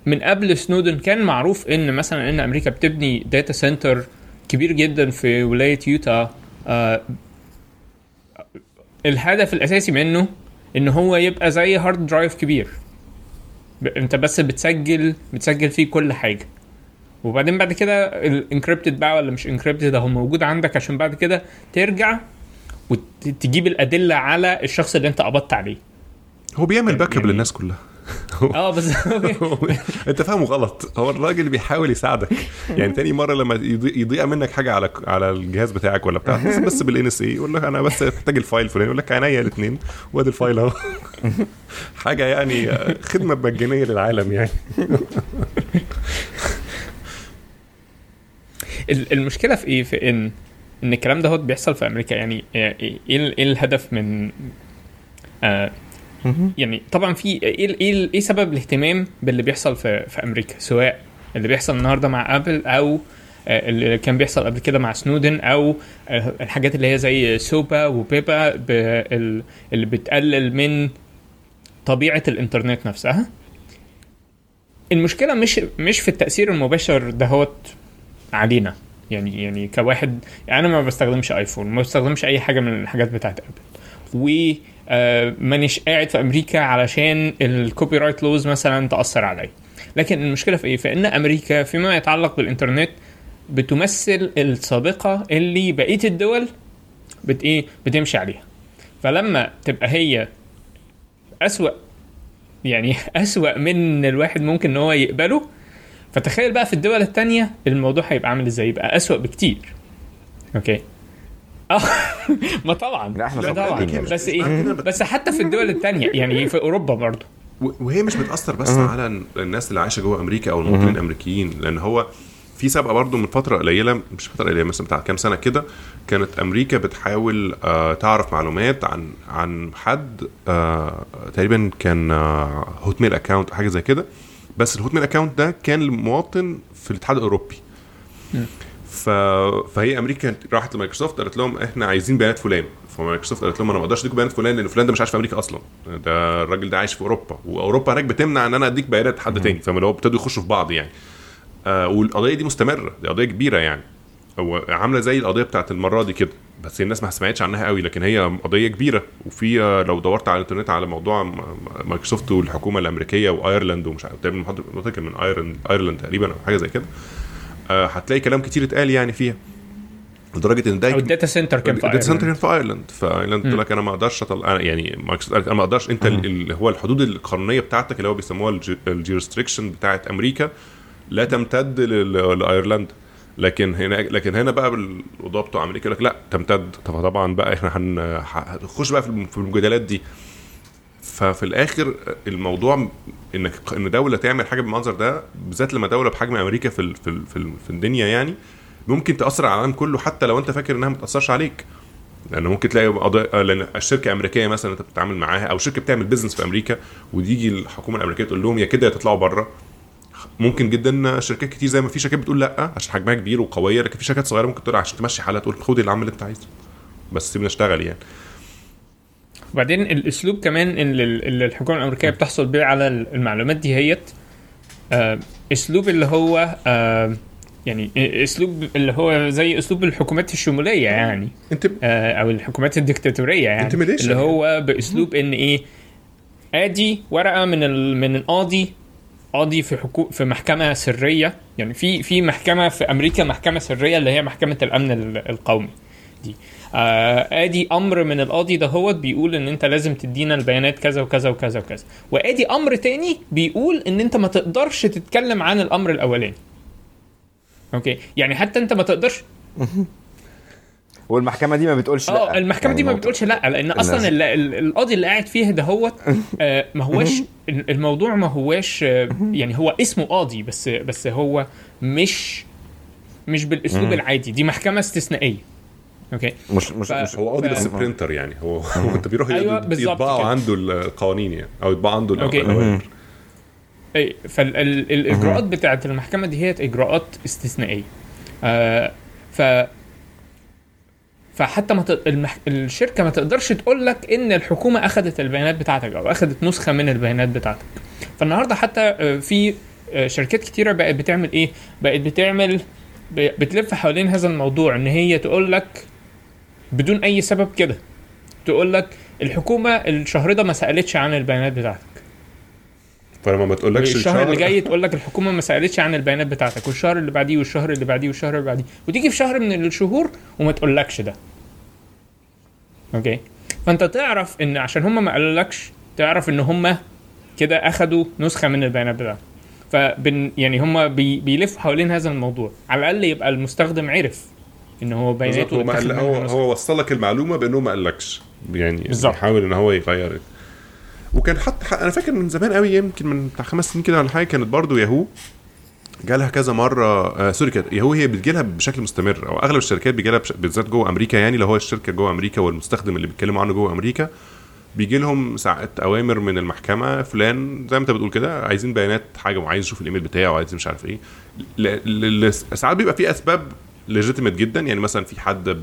من قبل سنودن كان معروف إن مثلا إن أمريكا بتبني data center كبير جدا في ولاية يوتا آه الهدف الأساسي منه إن هو يبقى زي hard drive كبير. ب- انت بس بتسجل بتسجل فيه كل حاجة. وبعدين بعد كده ال encrypted بقى ولا مش encrypted اهو موجود عندك عشان بعد كده ترجع وتجيب الأدلة على الشخص اللي انت قبضت عليه. هو بيعمل backup يعني- للناس كلها. آه بس أنت فاهمه غلط. هو الراجل بيحاول يساعدك. يعني تاني مرة لما يضيع, منك حاجة على على الجهاز بتاعك ولا بتاع بس, بس بال NSA يقول لك أنا بس محتاج ال file الفلاني يقول لك عينيا الاثنين وادي ال file أهو. حاجة يعني خدمة مجانية للعالم يعني. ال- المشكلة في إيه؟ في ان إن الكلام ده بيحصل في أمريكا. يعني إيه إيه إيه الهدف من آه يعني طبعا في إيه ال- إيه ال- إيه سبب الاهتمام باللي بيحصل في في أمريكا؟ سواء اللي بيحصل النهارده مع أبل أو آه، اللي كان بيحصل قبل كده مع سنودن أو آه، الحاجات اللي هي زي سوبا وبيبا اللي بتقلل من طبيعة الإنترنت نفسها. المشكلة مش مش في التأثير المباشر دهوت علينا. يعني يعني كواحد يعني أنا ما بستخدمش iPhone ما بستخدمش أي حاجة من الحاجات بتاعت Apple. مانيش قاعد في أمريكا علشان ال copyright laws مثلا تأثر عليا لكن المشكلة في إيه؟ في ان أمريكا فيما يتعلق بالإنترنت بتمثل السابقة اللي بقيه الدول بت إيه؟ بتمشي عليها. فلما تبقى هي أسوأ يعني أسوأ من الواحد ممكن إن هو يقبله فتخيل بقى في الدول التانية الموضوع هيبقى عامل إزاي؟ يبقى أسوأ بكتير. أوكي؟ ما طبعا. لا، إحنا لا طبعا. يعني. بس إيه بس حتى في الدول التانية يعني في أوروبا برضو. و- وهي مش بتأثر بس على الناس اللي عايشة جوه أمريكا أو المواطنين الأمريكيين لأن هو في سابقة برضه من فترة قليلة مش فترة قليلة مثلا بتاع كام سنة كده كانت أمريكا بتحاول آه تعرف معلومات عن عن حد آه تقريبا كان آه Hotmail account حاجة زي كده. بس ال Hotmail account ده كان المواطن في الاتحاد الأوروبي. ف... فهي أمريكا راحت لمايكروسوفت قالت لهم إحنا عايزين بيانات فلان فمايكروسوفت قالت لهم أنا ما أقدرش اديكم بيانات فلان لأن فلان ده مش عايش في أمريكا أصلا. ده الراجل ده عايش في أوروبا وأوروبا هناك بتمنع إن أنا أديك بيانات حد تاني. فاللي هو ابتدوا يخشوا في بعض يعني. آه والقضية دي مستمرة دي قضية كبيرة يعني. هو عاملة زي القضية بتاعت المرة دي كده. بس الناس ما سمعتش عنها قوي لكن هي قضية كبيرة. وفي آه، لو دورت على الإنترنت على موضوع مايكروسوفت والحكومة الأمريكية و Ireland ومش عارف تقريبا كان من Ireland تقريبا أو حاجة زي كده. هتلاقي كلام كتير اتقال يعني فيها. لدرجة إن ده ال data center كان في ال data center كان في Ireland ف Ireland تقول لك أنا ما أقدرش أطلع أنا يعني مايكروسوفت قالت أنا ما أقدرش أنت ال- اللي هو الحدود القانونية بتاعتك اللي هو بيسموها ال jurisdiction بتاعت أمريكا لا تمتد لل- لأيرلندا. لكن هنا لكن هنا بقى بالقضاه بتوع أمريكا يقول لك لا تمتد. طب طبعا بقى إحنا هن- هنخش بقى في المجادلات دي. ففي الآخر الموضوع إنك إن دولة تعمل حاجة بالمنظر ده بالذات لما دولة بحجم أمريكا في في في, ال- في الدنيا يعني ممكن تأثر على العالم كله حتى لو أنت فاكر إنها ما تاثرش عليك. لأن ممكن تلاقي قضايا لأن الشركة امريكيه مثلا أنت بتتعامل معاها أو شركة بتعمل بيزنس في أمريكا وتيجي الحكومة الأمريكية تقول لهم يا كده يا تطلعوا بره ممكن جدا شركات كتير زي ما في شركات بتقول لأ عشان حجمها كبير وقوية لكن في شركات صغيرة ممكن تقول عشان تمشي حالها تقول خد اللي عامل اللي أنت عايزه. بس سيبنا نشتغل يعني. وبعدين الأسلوب كمان اللي الحكومة الأمريكية بتحصل بيه على المعلومات دي هيت آه، أسلوب اللي هو آه، يعني أسلوب اللي هو زي أسلوب الحكومات الشمولية يعني. أنت آه، أو الحكومات الديكتاتوريه يعني. اللي هو بأسلوب إن إيه آدي ورقة من ال... من القاضي قاضي في حكو... في محكمة سرية. يعني في في محكمة في أمريكا محكمة سرية اللي هي محكمة الأمن ال- القومي دي. آدي أمر من القاضي ده هو بيقول إن أنت لازم تدينا البيانات كذا وكذا وكذا وكذا. وآدي أمر تاني بيقول إن أنت ما تقدرش تتكلم عن الأمر الأولاني. أوكي؟ يعني حتى أنت ما تقدرش. والمحكمة دي ما بتقولش آه لا المحكمة دي يعني ما نقطة. بتقولش لأ لأن أصلا ال- ال- القاضي اللي قاعد فيه ده هو آه ما هوش الموضوع ما هوش آه يعني هو اسمه قاضي بس بس هو مش مش بالأسلوب العادي. دي محكمة استثنائية. okay. مش مش ف- مش هو قاضي بس ف- printer يعني. هو هو انت بيروح أيوة، يطبعوا. عنده القوانين يعني أو يطبعوا عنده. الأوامر. فالاجراءات بتاعت المحكمة دي هي إجراءات استثنائية. آه ف فحتى ما ت... المح... الشركة ما تقدرش تقول لك إن الحكومة اخذت البيانات بتاعتك أو اخذت نسخة من البيانات بتاعتك. فالنهاردة حتى آه، في آه، شركات كتيرة بقت بتعمل إيه؟ بقت بتعمل بتلف حوالين هذا الموضوع إن هي تقول لك بدون أي سبب كده. تقول لك الحكومة الشهر ده ما سألتش عن البيانات بتاعتك. فلما ما تقولكش الشهر اللي جاي تقول لك الحكومة ما سألتش عن البيانات بتاعتك والشهر اللي بعديه والشهر اللي بعديه والشهر اللي بعديه. وتيجي في شهر من الشهور وما تقولكش ده. okay؟ فأنت تعرف إن عشان هم ما قالولكش تعرف إن هم كده أخدوا نسخة من البيانات بتاعتك. فبن يعني هم بي بيلفوا حوالين هذا الموضوع. على الأقل يبقى المستخدم عرف. ان هو بياناته هو هو. هو وصل لك المعلومة بأنه ما قالكش يعني بالظبط. بيحاول إن هو يغير وكان حتى أنا فاكر من زمان قوي يمكن من بتاع خمس سنين كده ولا حاجة كانت برضو ياهو جالها كذا مرة آه sorry كانت ياهو هي بتجيلها بشكل مستمر أو أغلب الشركات بيجيلها بش... بالذات جوه أمريكا يعني لو هو الشركة جوه أمريكا والمستخدم اللي بيتكلموا عنه جوه أمريكا بيجي لهم ساعات أوامر من المحكمة فلان زي ما أنت بتقول كده عايزين بيانات حاجة وعايز يشوف الإيميل بتاعه وعايز مش عارف إيه ل... ل... ل... ساعات بيبقى في أسباب legitimate جدا. يعني مثلا في حد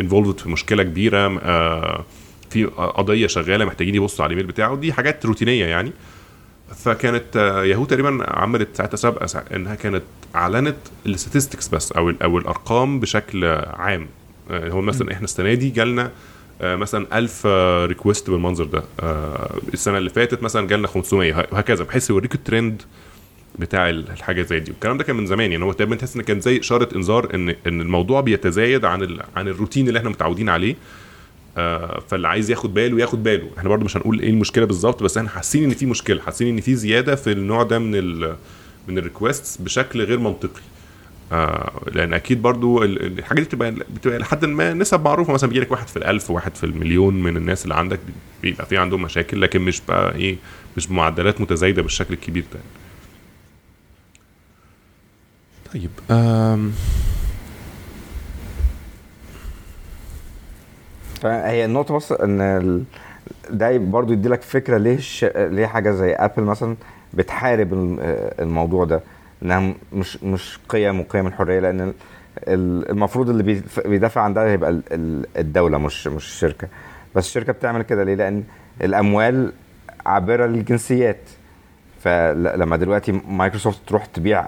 involved في مشكلة كبيرة آه في قضية شغالة محتاجين يبصوا على الإيميل بتاعه دي حاجات روتينية يعني. فكانت آه، ياهو تقريبا عملت ساعتها سابقه سا- إنها كانت أعلنت ال statistics بس أو أو الأرقام بشكل عام. آه، هو مثلا إحنا السنة دي جالنا مثلا 1000 request بالمنظر ده. السنة اللي فاتت مثلا جالنا 500 وهكذا بحيث يوريك الترند بتاع ال- الحاجة زي دي. والكلام ده كان من زمان يعني هو تقريبا تحس إن كان زي إشارة إنذار ان إن الموضوع بيتزايد عن ال... عن الروتين اللي إحنا متعودين عليه. آه، فاللي عايز ياخد باله ياخد باله. إحنا برضو مش هنقول إيه المشكلة بالظبط بس إحنا حاسين إن في مشكلة حاسين إن في زيادة في النوع ده من ال من الريكوست بشكل غير منطقي. آه لأن أكيد برضو ال- ال- الحاجات دي بتبقى بتبقى لحد ما نسب معروفة. مثلا بيجي لك واحد في الألف واحد في المليون من الناس اللي عندك بيبقى في عندهم مشاكل لكن مش بقى إيه مش بمعدلات متزايدة بالشكل الكبير ده. طيب آم فهي النقطة بس إن. ده برضو يدي لك فكرة ليه ش... ليه حاجة زي ابل مثلا بتحارب الم- الموضوع ده إنها مش مش قيم وقيم الحرية لأن ال- ال- المفروض اللي بيدافع عن ده هيبقى ال- ال- الدولة مش مش الشركة بس الشركة بتعمل كده ليه؟ لأن الأموال عابرة للجنسيات فلما دلوقتي مايكروسوفت تروح تبيع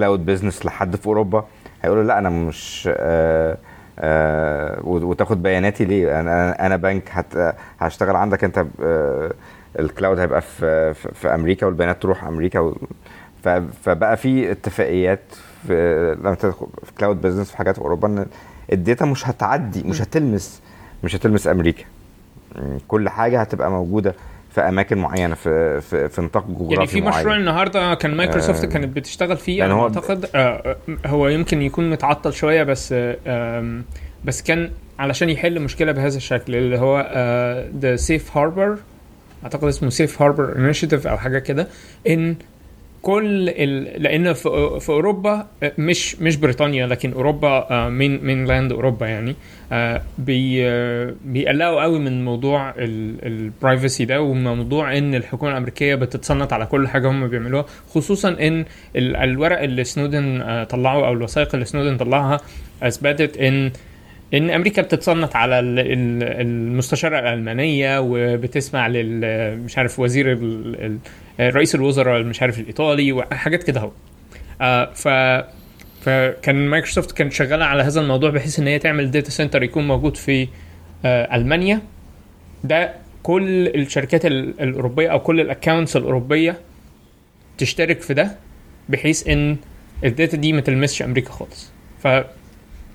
cloud business لحد في أوروبا هيقولوا لا أنا مش آه آه وتاخد بياناتي ليه؟ أنا أنا بنك هت هشتغل عندك أنت آه الكلاود هيبقى في في, في أمريكا والبيانات تروح أمريكا و فبقى في اتفاقيات في لما تدخل في cloud business في حاجات في أوروبا إن ال data مش هتعدي مش هتلمس مش هتلمس أمريكا. كل حاجة هتبقى موجودة في أماكن معينة في في, في نطاق جغرافي يعني في مشروع معين. النهارده كان مايكروسوفت آه، كانت بتشتغل فيه يعني هو- أعتقد آه، آه، هو يمكن يكون متعطل شوية بس آه، بس كان علشان يحل مشكلة بهذا الشكل اللي هو the safe harbor أعتقد اسمه safe harbor initiative أو حاجة كده إن كل ال... لأن في, أوروبا مش مش بريطانيا لكن أوروبا من main land أوروبا يعني آه، بي بيقلقوا قوي من موضوع ال privacy ده وموضوع إن الحكومة الأمريكية بتتصنت على كل حاجة هم بيعملوها خصوصا إن ال- الورق اللي سنودن آه، طلعه أو الوثائق اللي سنودن طلعها اثبتت ان إن أمريكا بتتصنت على ال- ال- المستشارة الألمانية وبتسمع لل مش عارف وزير رئيس الوزراء مش عارف الإيطالي وحاجات كده اهو. آه، ف فكان مايكروسوفت كانت شغالة على هذا الموضوع بحيث إن هي تعمل data center يكون موجود في آه، ألمانيا. ده كل الشركات ال- الأوروبية أو كل ال accounts الأوروبية تشترك في ده بحيث إن ال data دي ما تلمسش أمريكا خالص. ف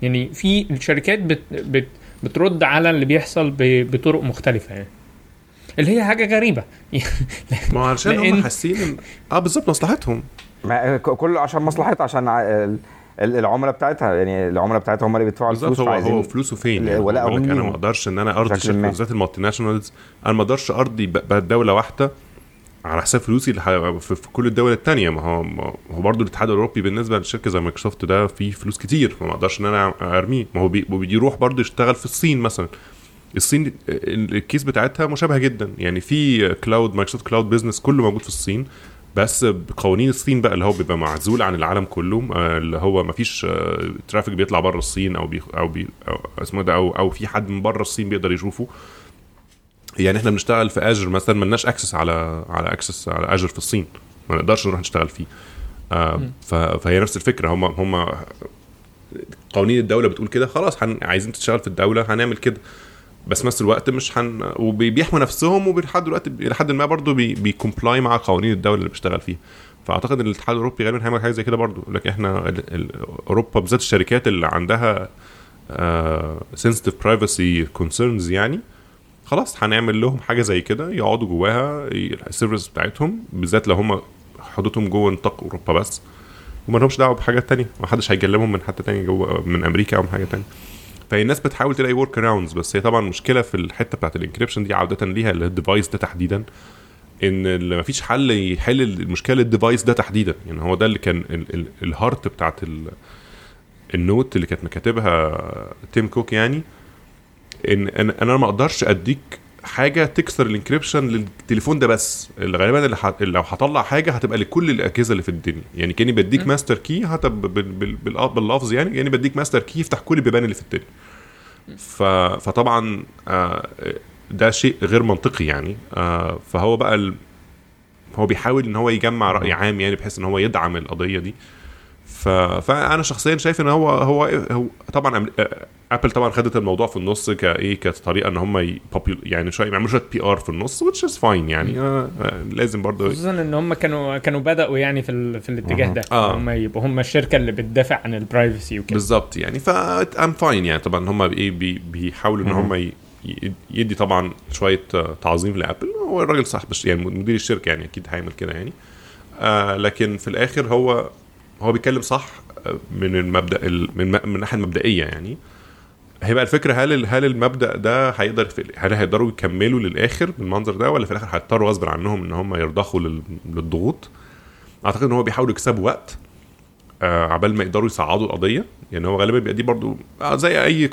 يعني في الشركات بت بت بترد على اللي بيحصل بطرق مختلفة يعني. اللي هي حاجة غريبة. ما هو علشان لأن- هم حاسين آه بالظبط مصلحتهم. ما ك- كله عشان مصلحتها عشان العملاء بتاعتها يعني العملاء بتاعتها هم اللي بيدفعوا الفلوس هو هو فلوسه فين يعني؟ ولا هم أنا. ما أقدرش إن أنا أرضي شركه. بالذات ال multinationals أنا ما أقدرش أرضي دوله واحدة على حساب فلوسي في في كل الدول التانية. ما هو ما هو برضه الاتحاد الأوروبي بالنسبة لشركة زي مايكروسوفت ده فيه فلوس كتير فما أقدرش إن أنا أرميه. ما هو بي- بيروح برضه يشتغل في الصين مثلا. الصين ال case بتاعتها مشابهة جدا. يعني في cloud مايكروسوفت cloud business كله موجود في الصين بس بقوانين الصين بقى اللي هو بيبقى معزول عن العالم كله آه، اللي هو ما فيش traffic بيطلع بره الصين أو بي أو بي أو اسمه ده أو أو في حد من بره الصين بيقدر يشوفه. يعني إحنا بنشتغل في Azure مثلا ملناش access على على access على Azure في الصين. ما نقدرش نروح نشتغل فيه. آه فهي نفس الفكرة. هم هم قوانين الدولة بتقول كده خلاص. عايزين تشتغل في الدولة هنعمل كده. بس نفس الوقت مش هن وبيحموا نفسهم ولحد دلوقتي حد ما برضه بي... بي comply مع قوانين الدولة اللي بيشتغل فيها فأعتقد إن الاتحاد الأوروبي غالبا هيعمل حاجة زي كده برضه يقول لك إحنا. أوروبا بالذات الشركات اللي عندها sensitive privacy concerns يعني خلاص هنعمل لهم حاجة زي كده يقعدوا جواها ال servers بتاعتهم بالذات لو هم حدودهم جوه نطاق أوروبا بس وما لهمش دعوة بحاجات تانية ما حدش هيكلمهم من حتة تانية جوه من أمريكا أو من حاجة تانية فهي الناس بتحاول تلاقي workarounds بس هي طبعا مشكلة في الحتة بتاعت ال encryption دي عوده ليها ال device ده تحديدا إن ما فيش حل يحل المشكلة لل device ده تحديدا. يعني هو ده اللي كان ال- ال- ال heart بتاعت ال- ال note اللي كانت مكاتبها تيم كوك يعني إن أنا ما أقدرش أديك حاجة تكسر ال encryption للتليفون ده بس. اللي غالبا اللي ح... لو هطلع حاجة هتبقى لكل الأجهزة اللي في الدنيا. يعني كأني بديك master key حتى ب- بال... بال... بال... باللفظ يعني كأني بديك master key يفتح كل البيبان اللي في الدنيا. ف... فطبعا آه، ده شيء غير منطقي يعني. آه، فهو بقى ال... هو بيحاول إن هو يجمع رأي عام يعني بحيث إن هو يدعم القضية دي. ف... فأنا شخصيا شايف إن هو هو, هو طبعا أم- ابل طبعا خدت الموضوع في النص كايه كطريقة إن هم ي... يعني شوية يعملوا شوية PR في النص which is fine يعني. آه آه، لازم برضه خصوصا إن هم كانوا كانوا بدأوا يعني في ال... في الاتجاه ده آه. هم يبقوا هم الشركة اللي بتدافع عن ال privacy وكده. بالظبط يعني. ف I'm fine يعني. طبعا هم إيه بي... بيحاولوا إن هم ي... يدي طبعا شوية آه، تعظيم لأبل. هو الراجل صاحب يعني مدير الشركة يعني أكيد هيعمل كده يعني. آه لكن في الآخر هو هو بيتكلم صح من المبدأ ال- من من الناحيه المبدئيه يعني. هيبقى الفكرة هل هل المبدأ ده هيقدر هل هيقدروا يكملوا للآخر بالمنظر ده ولا في الآخر هيضطروا غصب عنهم إن هم يرضخوا لل- للضغوط؟ أعتقد إن هو بيحاولوا يكسبوا وقت آه عبال ما يقدروا يصعدوا القضية. يعني هو غالبا بيبقى دي برضو آه زي أي.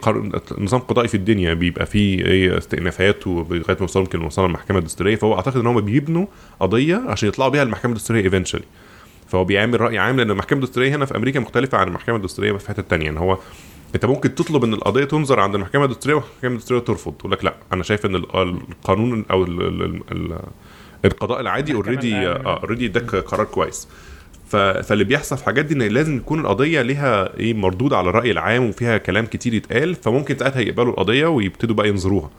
نظام قضائي في الدنيا بيبقى فيه إيه استئنافات ولغايه ما يوصلوا يمكن يوصلوا المحكمة الدستورية. فهو أعتقد إن هم بيبنوا قضية عشان يطلعوا بيها المحكمة الدستورية ايفنشولي فهو بيعمل رأي عام لأن المحكمة الدستورية هنا في أمريكا مختلفة عن المحكمة الدستورية في حتة تانية ان هو أنت ممكن تطلب إن القضية تنظر عند المحكمة الدستورية والمحكمه الدستورية ترفض تقول لك لأ أنا شايف إن ال- القانون أو ال ال ال القضاء العادي already. already اداك قرار كويس. فاللي بيحصل في الحاجات دي إن لازم يكون القضية ليها إيه مردود على الرأي العام وفيها كلام كتير يتقال فممكن ساعتها يقبلوا القضية ويبتدوا بقى ينظروها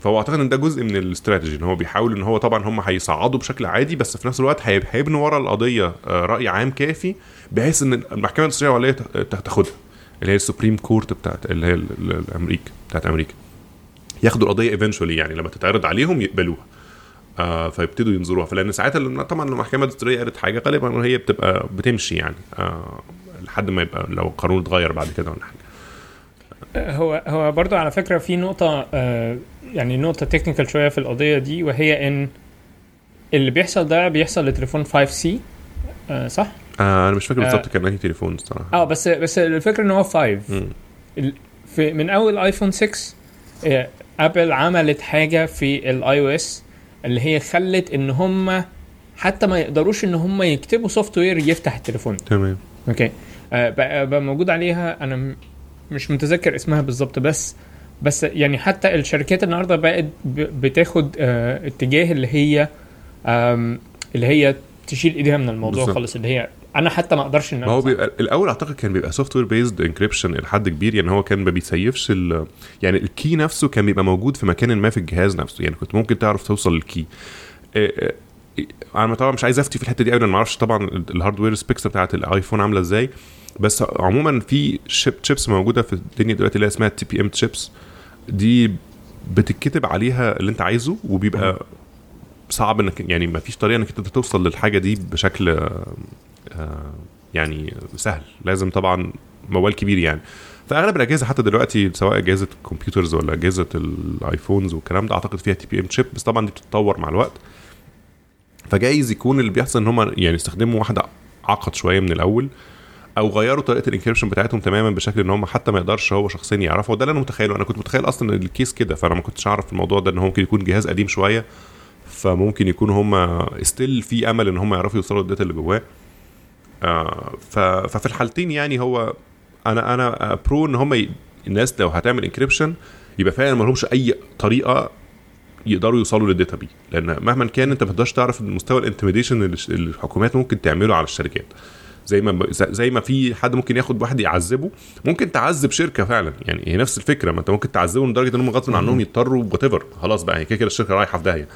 فهو أعتقد إن ده جزء من الاستراتيجي إن هو بيحاول إن هو طبعا هم هيصعدوا بشكل عادي بس في نفس الوقت هيب- هيبنوا ورا القضية آه، رأي عام كافي بحيث إن المحكمة الدستورية العليا تاخدها اللي هي ال Supreme Court بتاعت اللي هي ال- ال- الامريكا بتاعت أمريكا. ياخدوا القضية eventually يعني لما تتعرض عليهم يقبلوها. آه فيبتدوا ينظروها. فلأن ساعتها طبعا المحكمة الدستورية قالت حاجة غالبا هي بتبقى بتمشي يعني. آه لحد ما يبقى لو القانون اتغير بعد كده ولا حاجة. هو هو برضو على فكرة في نقطة آه، يعني نقطة technical شوية في القضية دي وهي إن اللي بيحصل ده بيحصل لتليفون 5C صح؟ آه أنا مش فاكر آه. بالظبط كان أنهي تليفون الصراحة آه بس بس الفكرة إن هو 5 مم. ال- في من أول iPhone 6 آه، Apple عملت حاجة في ال iOS اللي هي خلت إن هم حتى ما يقدروش إن هم يكتبوا software يفتح التليفون تمام okay آه، بقى, بقى موجود عليها أنا مش متذكر اسمها بالظبط بس بس يعني حتى الشركات النهارده بقت بتاخد آه، اتجاه اللي هي اللي هي تشيل ايديها من الموضوع بالظبط. خالص اللي هي أنا حتى ما أقدرش إن ما هو بيبقى الأول أعتقد كان بيبقى software based encryption لحد كبير يعني هو كان ما بي save ش ال يعني ال key نفسه كان بيبقى موجود في مكان ما في الجهاز نفسه يعني كنت ممكن تعرف توصل لل key إيه إيه إيه، أنا طبعا مش عايز أفتي في الحتة دي قوي أنا ما أعرفش طبعا ال hardware specs بتاعت ال iPhone عاملة إزاي بس عموما في chip chips موجودة في الدنيا دلوقتي اللي اسمها TPM chips دي بتتكتب عليها اللي انت عايزه وبيبقى صعب انك يعني ما فيش طريقة انك انت توصل للحاجة دي بشكل آه، يعني سهل. لازم طبعا موال كبير يعني. فأغلب الأجهزة حتى دلوقتي سواء أجهزة ال computers ولا أجهزة ال iPhones والكلام ده أعتقد فيها TPM chip بس طبعا دي بتتطور مع الوقت. فجايز يكون اللي بيحصل إن هم يعني يستخدموا واحدة عقد شوية من الأول. أو غيروا طريقة ال encryption بتاعتهم تماما بشكل إن هم حتى ما يقدرش هو شخصيا يعرفه. وده اللي أنا متخيله. أنا كنت متخيل أصلا إن ال case كده فأنا ما كنتش أعرف الموضوع ده إن هو ممكن يكون جهاز قديم شوية فممكن يكون هم still في أمل إن هم يعرفوا يوصلوا ال data اللي جواه. آه ففي الحالتين يعني هو أنا أنا pro إن هم. الناس لو هتعمل encryption يبقى فعلا ما لهمش أي طريقة يقدروا يوصلوا لل data بي لأن مهما كان أنت ما تقدرش تعرف مستوى ال intimidation اللي الحكومات ممكن تعمله على الشركات. زي ما زي ما في حد ممكن ياخد واحد يعذبه. ممكن تعذب شركة فعلا. يعني هي نفس الفكرة. ما انت ممكن تعذبهم لدرجة إن هم غصب عنهم يضطروا what خلاص بقى هي كده كده الشركة رايحة في داهية.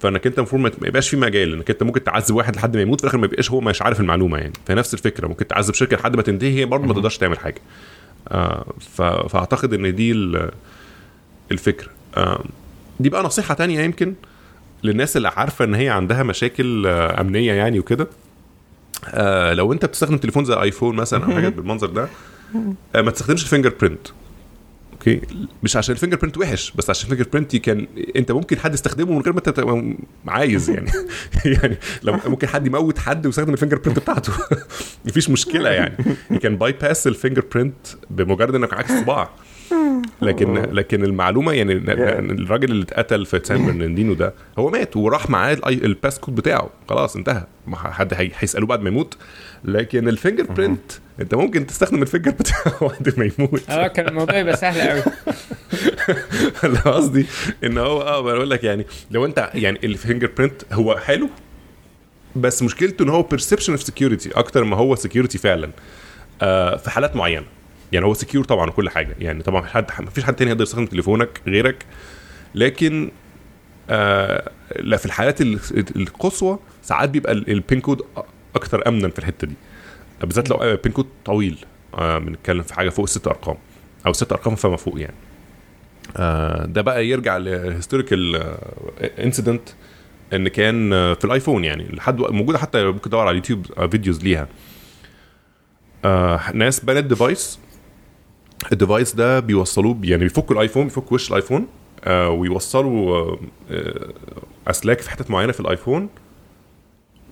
فإنك أنت المفروض ما يبقاش في مجال إنك أنت ممكن تعذب واحد لحد ما يموت في الآخر ما يبقاش هو مش عارف المعلومة يعني. فنفس الفكرة. ممكن تعذب شركة لحد ما تنتهي هي برضه ما تقدرش تعمل حاجة. آه فأعتقد إن دي ال- الفكرة. دي بقى نصيحة تانية يمكن للناس اللي عارفة إن هي عندها مشاكل آه أمنية يعني وكده. آه لو انت بتستخدم تليفون زي iPhone مثلا أو حاجة بالمنظر ده آه ما تستخدمش ال fingerprint okay؟ مش عشان ال fingerprint وحش بس عشان ال fingerprint كان انت ممكن حد يستخدمه من غير ما انت عايز يعني. يعني لو ممكن حد يموت حد ويستخدم ال fingerprint بتاعته. مفيش مشكلة يعني. كان bypass ال fingerprint بمجرد إنك معاك صباع لكن لكن المعلومة يعني الراجل اللي اتقتل في سان برناردينو ده هو مات وراح معاه الأي- ال passcode بتاعه. خلاص انتهى. ما حد هي- هيسألوه بعد ما يموت. لكن ال fingerprint انت ممكن تستخدم ال finger بتاعه بعد ما يموت. آه كان الموضوع يبقى سهل قوي اللي قصدي إن هو آه بقول لك يعني لو أنت يعني ال fingerprint هو حلو بس مشكلته إن هو perception of security أكتر ما هو security فعلا. آه في حالات معينة. يعني هو secure طبعا وكل حاجة. يعني طبعا حد ما فيش حد تاني يقدر يستخدم تليفونك غيرك. لكن آه لا في الحالات ال- القصوى ساعات بيبقى ال- ال pin code أكتر امنا في الحتة دي. بالذات لو pin code طويل. آه بنتكلم في حاجة فوق الست أرقام. أو ست أرقام فما فوق يعني. آه ده بقى يرجع ل historical incident إن كان آه، في ال iPhone يعني. لحد موجودة حتى ممكن تدور على اليوتيوب آه، videos ليها. آه ناس بنت device ال device ده بيوصلوه يعني بيفكوا ال iPhone بيفكوا وش ال iPhone آه ويوصلوا آه أسلاك في حتت معينة في ال iPhone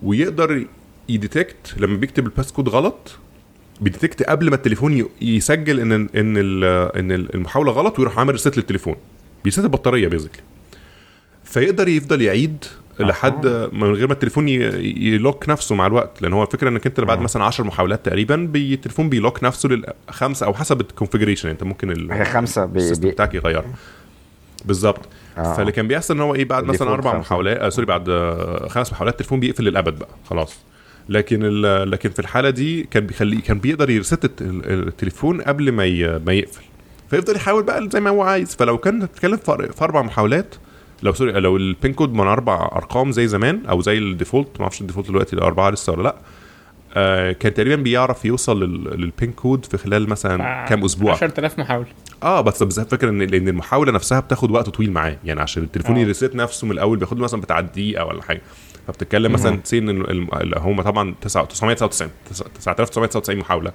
ويقدر ي detect لما بيكتب ال passcode غلط بي detect قبل ما التليفون يسجل إن إن إن المحاولة غلط ويروح عامل reset للتليفون. بي reset البطارية basically فيقدر يفضل يعيد لحد من غير ما التليفون ي lock نفسه مع الوقت. لأن هو الفكرة إنك أنت بعد مثلا 10 محاولات تقريبا بي التليفون بي lock نفسه للخمسه أو حسب ال configuration أنت ممكن هي خمسة بي بتاعك يغيرها بالظبط. آه. فاللي كان بيحصل إن هو إيه بعد مثلا أربع. محاولات آه sorry بعد آه خمس محاولات التليفون بيقفل للأبد بقى خلاص. لكن ال- لكن في الحالة دي كان بيخليه كان بيقدر ي reset الت- ال- التليفون قبل ما ي- ما يقفل. فيفضل يحاول بقى زي ما هو عايز. فلو كان بتتكلم في في أربع محاولات لو sorry لو ال pin code من أربع أرقام زي زمان أو زي ال default ما أعرفش ال default دلوقتي ده أربعة لسه ولا لأ آه كان تقريبا بيعرف يوصل لل- لل pin code في خلال مثلا كام أسبوع. 10000 محاولة. آه بس بس الفكرة ان لأن المحاولة نفسها بتاخد وقت طويل معاه يعني عشان التليفون آه. ي reset نفسه من الأول بياخد له مثلا بتاع دقيقة ولا حاجة. فبتتكلم مثلا say إن هم طبعا 999 9999 محاولة.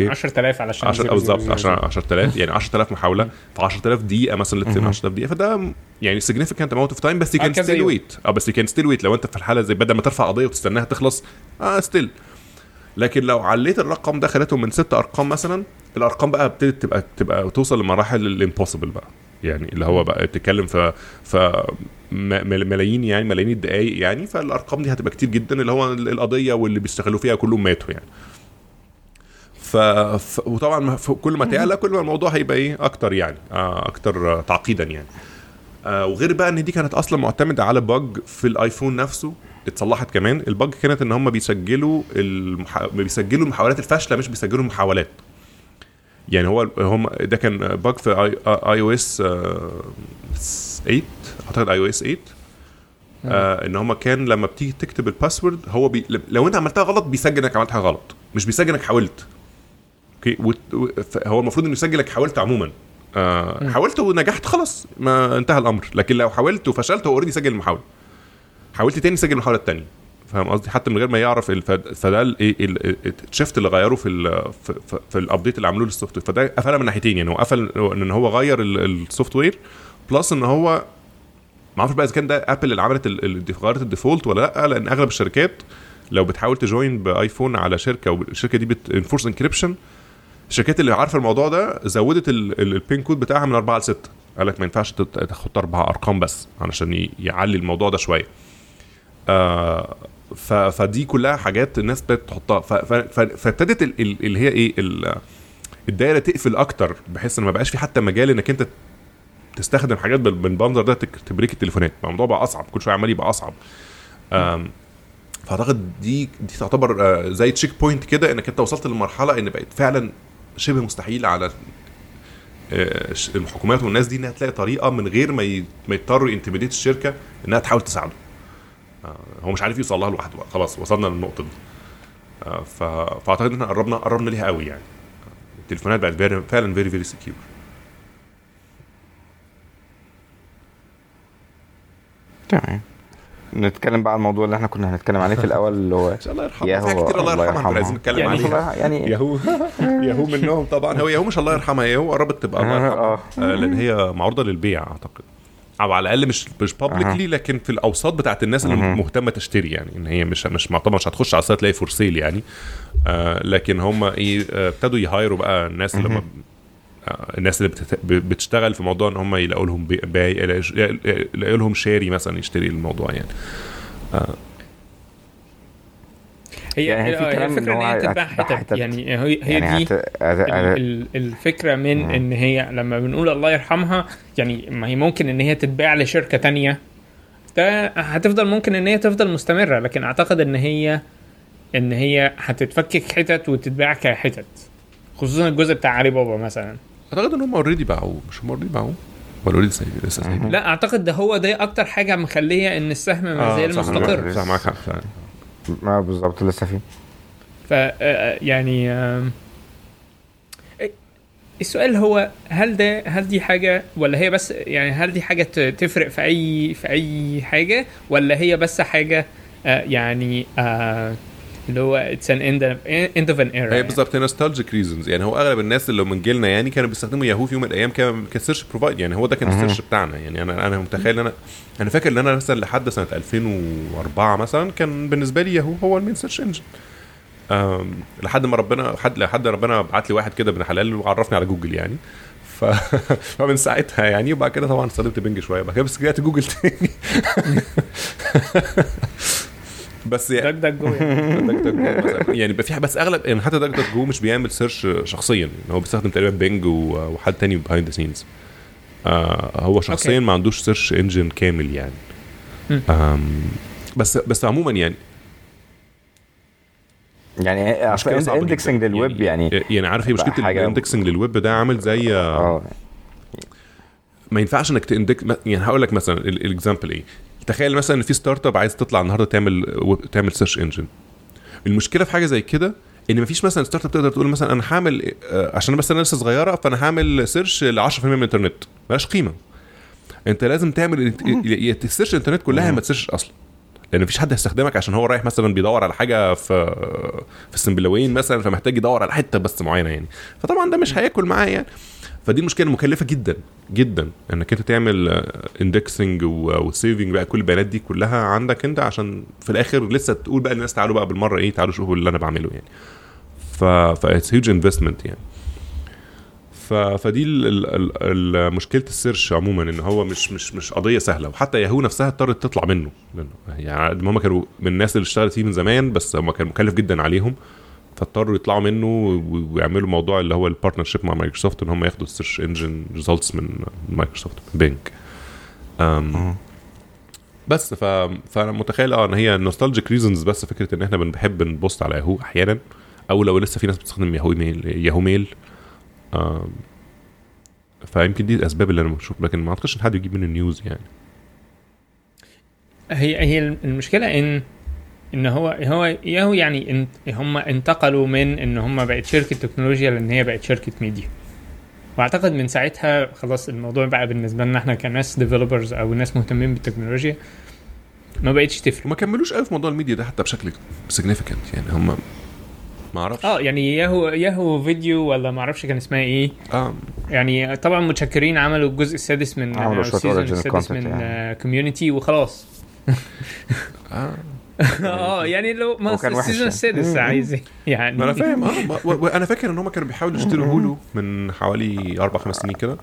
okay. 10000 علشان 10 zero بالظبط zero 10 zero. 10000 يعني 10000 محاولة. في 10000 دقيقة مثلا say 10000 دقيقة. فده يعني significant amount of time بس كذا still يوم. wait. آه بس you can still wait. لو أنت في الحالة زي بدل ما ترفع قضية وتستناها تخلص آه still لكن لو عليت الرقم ده خليته من ست أرقام مثلا الأرقام بقى ابتدت تبقى تبقى توصل لمراحل ال impossible بقى. يعني اللي هو بقى بتتكلم في مل- ملايين يعني ملايين الدقائق يعني. فالأرقام دي هتبقى كتير جدا اللي هو القضية واللي بيشتغلوا فيها كلهم ماتوا يعني. ف... ف... وطبعا كل ما تعلى كل ما الموضوع هيبقى إيه؟ أكتر يعني آه أكتر آه، تعقيدا يعني. آه وغير بقى إن دي كانت أصلا معتمدة على bug في ال iPhone نفسه اتصلحت كمان. ال bug كانت إن هم بيسجلوا المح... بيسجلوا المحاولات الفاشلة مش بيسجلوا المحاولات. يعني هو هم ده كان bug في iOS 8 أعتقد iOS 8 آه إن هم كان لما بتيجي تكتب ال password هو بي... لو أنت عملتها غلط بيسجل إنك عملت حاجة غلط. مش بيسجل إنك حاولت. okay هو المفروض إنه يسجل انك حاولت عموما. آه حاولت ونجحت خلاص ما انتهى الأمر. لكن لو حاولت وفشلت هو already سجل المحاولة. حاولت تاني سجل المحاولة التانية. فاهم قصدي؟ حتى من غير ما يعرف فده ال- إيه ال shift اللي غيره في ال في, في, ال update اللي عملوه لل software فده قفلها من ناحيتين يعني. هو قفل إن هو غير ال software plus إن هو ما أعرفش بقى إذا كان ده Apple اللي عملت غيرت ال default ولا لأ لأن أغلب الشركات لو بتحاول ت join ب iPhone على شركة والشركة دي بت enforce encryption الشركات اللي عارفة الموضوع ده زودت ال- ال- ال PIN code بتاعها من 4 ل 6 قال لك ما ينفعش تحط أربع أرقام بس علشان يعلي الموضوع ده شوية. آه فدي كلها حاجات الناس بدات تحطها. فابتدت ال- ال- اللي هي إيه ال- الدايرة تقفل أكتر بحيث إن ما بقاش في حتى مجال إنك أنت تستخدم حاجات بال- بالمنظر ده ت break التليفونات. الموضوع بقى أصعب كل شوية عمال يبقى أصعب. فأعتقد دي دي تعتبر آه، زي checkpoint كده إنك أنت وصلت للمرحله إن بقت فعلا شبه مستحيل على آه، الحكومات والناس دي إنها تلاقي طريقة من غير ما ما يضطروا ي intimidate الشركة إنها تحاول تساعده آه، هو مش عارف يوصل لها لوحده. خلاص وصلنا للنقطة دي آه،. فأعتقد إن إحنا قربنا قربنا ليها قوي يعني التليفونات بقت فعلا very very secure تمام نتكلم بقى عن الموضوع اللي إحنا كنا هنتكلم عليه في الأول اللي هو إن شاء الله يرحمه. ياهو كتير الله كنا عايزين. نتكلم يعني عليها. يعني ياهو. ياهو منهم طبعا. هو ياهو مش الله يرحمها ياهو قربت تبقى الله يرحمها آه، لأن هي معروضة للبيع أعتقد. أو على الأقل مش مش publicly لكن في الأوساط بتاعت الناس اللي. مهتمة تشتري يعني. إن هي مش مش طبعا مش هتخش على ال site تلاقي for sale يعني. آه لكن هم إيه آه، ابتدوا ي hire وا بقى الناس اللي هم الناس اللي بتشتغل في موضوع إن هم يلاقوا لهم بي- buyer يلاقوا لهم شاري مثلا يشتري الموضوع يعني. هي يعني في كلام الفكرة إن هي تتباع حتت حتت. يعني هي هي يعني دي هت... ال- الفكرة من إن هي لما بنقول الله يرحمها يعني ما هي ممكن إن هي تتباع لشركة تانية. ده هتفضل ممكن إن هي تفضل مستمرة لكن أعتقد إن هي إن هي هتتفكك حتت وتتباع كحتت خصوصا الجزء بتاع علي بابا مثلا. أعتقد إن هم already باعوه مش هم اوريدي باعوه. ولا already سايبين لسه سايبين. لا أعتقد ده هو ده أكتر حاجة مخلية إن السهم ما زال مستقر. صح معاك حق فعلا. ما بالظبط لسه فيه. ف آه، يعني آم، السؤال هو هل ده هل دي حاجة ولا هي بس يعني هل دي حاجة تفرق في أي في أي حاجة ولا هي بس حاجة آه، يعني آه، اللي هو it's an end end of an era هي بالظبط nostalgic reasons يعني هو أغلب الناس اللي من جيلنا يعني كانوا بيستخدموا ياهو في يوم من الأيام كان ك search provider يعني هو ده كان ال search بتاعنا. يعني أنا أنا متخيل إن أنا أنا فاكر إن أنا مثلا لحد سنة 2004 مثلا كان بالنسبة لي ياهو هو ال main search engine. لحد ما ربنا لحد لحد ربنا بعت لي واحد كده ابن حلال وعرفني على جوجل يعني. ف... فمن ساعتها يعني وبعد كده طبعا استخدمت Bing شوية بعد كده بس رجعت جوجل تاني. بس يعني DuckDuckGo يعني. DuckDuckGo يعني بقى في بس اغلب يعني حتى DuckDuckGo مش بيعمل search شخصيا. يعني هو بيستخدم تقريبا Bing وحد تاني behind the scenes هو شخصيا okay. ما عندوش search engine كامل يعني. بس بس عموما يعني يعني indexing. لل web يعني يعني عارف هي مشكلة ال indexing لل web ده عامل زي آه ما ينفعش إنك ت index يعني هقول لك مثلا ال example إيه. تخيل مثلا إن في startup عايز تطلع النهارده تعمل تعمل search engine المشكلة في حاجة زي كده إن مفيش مثلا startup تقدر تقول مثلا أنا هعمل آه، عشان بس أنا لسه صغيرة فأنا هعمل search ل 10% من الإنترنت. ملهاش قيمة. أنت لازم تعمل يا ت search الإنترنت كلها ما ت search أصلا. لأن مفيش حد هيستخدمك عشان هو رايح مثلا بيدور على حاجة في في السنبلاوين مثلا فمحتاج يدور على حتة بس معينة يعني. فطبعا ده مش هياكل معاه يعني. فدي المشكلة مكلفة جدا جدا. إنك أنت تعمل indexing و saving بقى كل البيانات دي كلها عندك أنت عشان في الآخر لسه تقول بقى للناس تعالوا بقى بالمرة إيه تعالوا شوفوا اللي أنا بعمله يعني. ف ف it's huge investment يعني. ف... فدي ال... ال... مشكلة ال search عموما إن هو مش مش مش قضية سهلة. وحتى ياهو نفسها اضطرت تطلع منه. لأنه يعني هم كانوا من الناس اللي اشتغلت فيه من زمان بس هم كان مكلف جدا عليهم. فاضطروا يطلعوا منه ويعملوا موضوع اللي هو ال partnership مع مايكروسوفت إن هم ياخدوا ال search engine results من مايكروسوفت أم بس ف... فأنا متخيل آه إن هي nostalgic reasons بس فكرة إن إحنا بنحب نبص على ياهو أحيانا أو لو لسه في ناس بتستخدم ياهو mail ياهو mail فيمكن دي الأسباب اللي أنا بشوف لكن ما أعتقدش إن حد يجيب منه news يعني. هي هي المشكلة إن ان هو هو ياهو يعني ان هم انتقلوا من إن هم بقت شركة تكنولوجيا لإن هي بقت شركة ميديا. وأعتقد من ساعتها خلاص الموضوع بقى بالنسبة لنا إحنا كناس developers أو ناس مهتمين بالتكنولوجيا ما بقتش تفرق. وما كملوش قوي في موضوع الميديا ده حتى بشكل significant يعني هم ما أعرفش. آه يعني ياهو ياهو فيديو ولا ما أعرفش كان اسمها إيه. آه. يعني طبعا متشكرين عملوا الجزء السادس من عملوا ال season original السادس من يعني. Community وخلاص. آه. آه يعني لو ما ال season يعني. السادس. عايز يعني. ما أنا فاهم آه وأنا فاكر إن هم كانوا بيحاولوا يشتروا Hulu من حوالي أربع خمس سنين كده.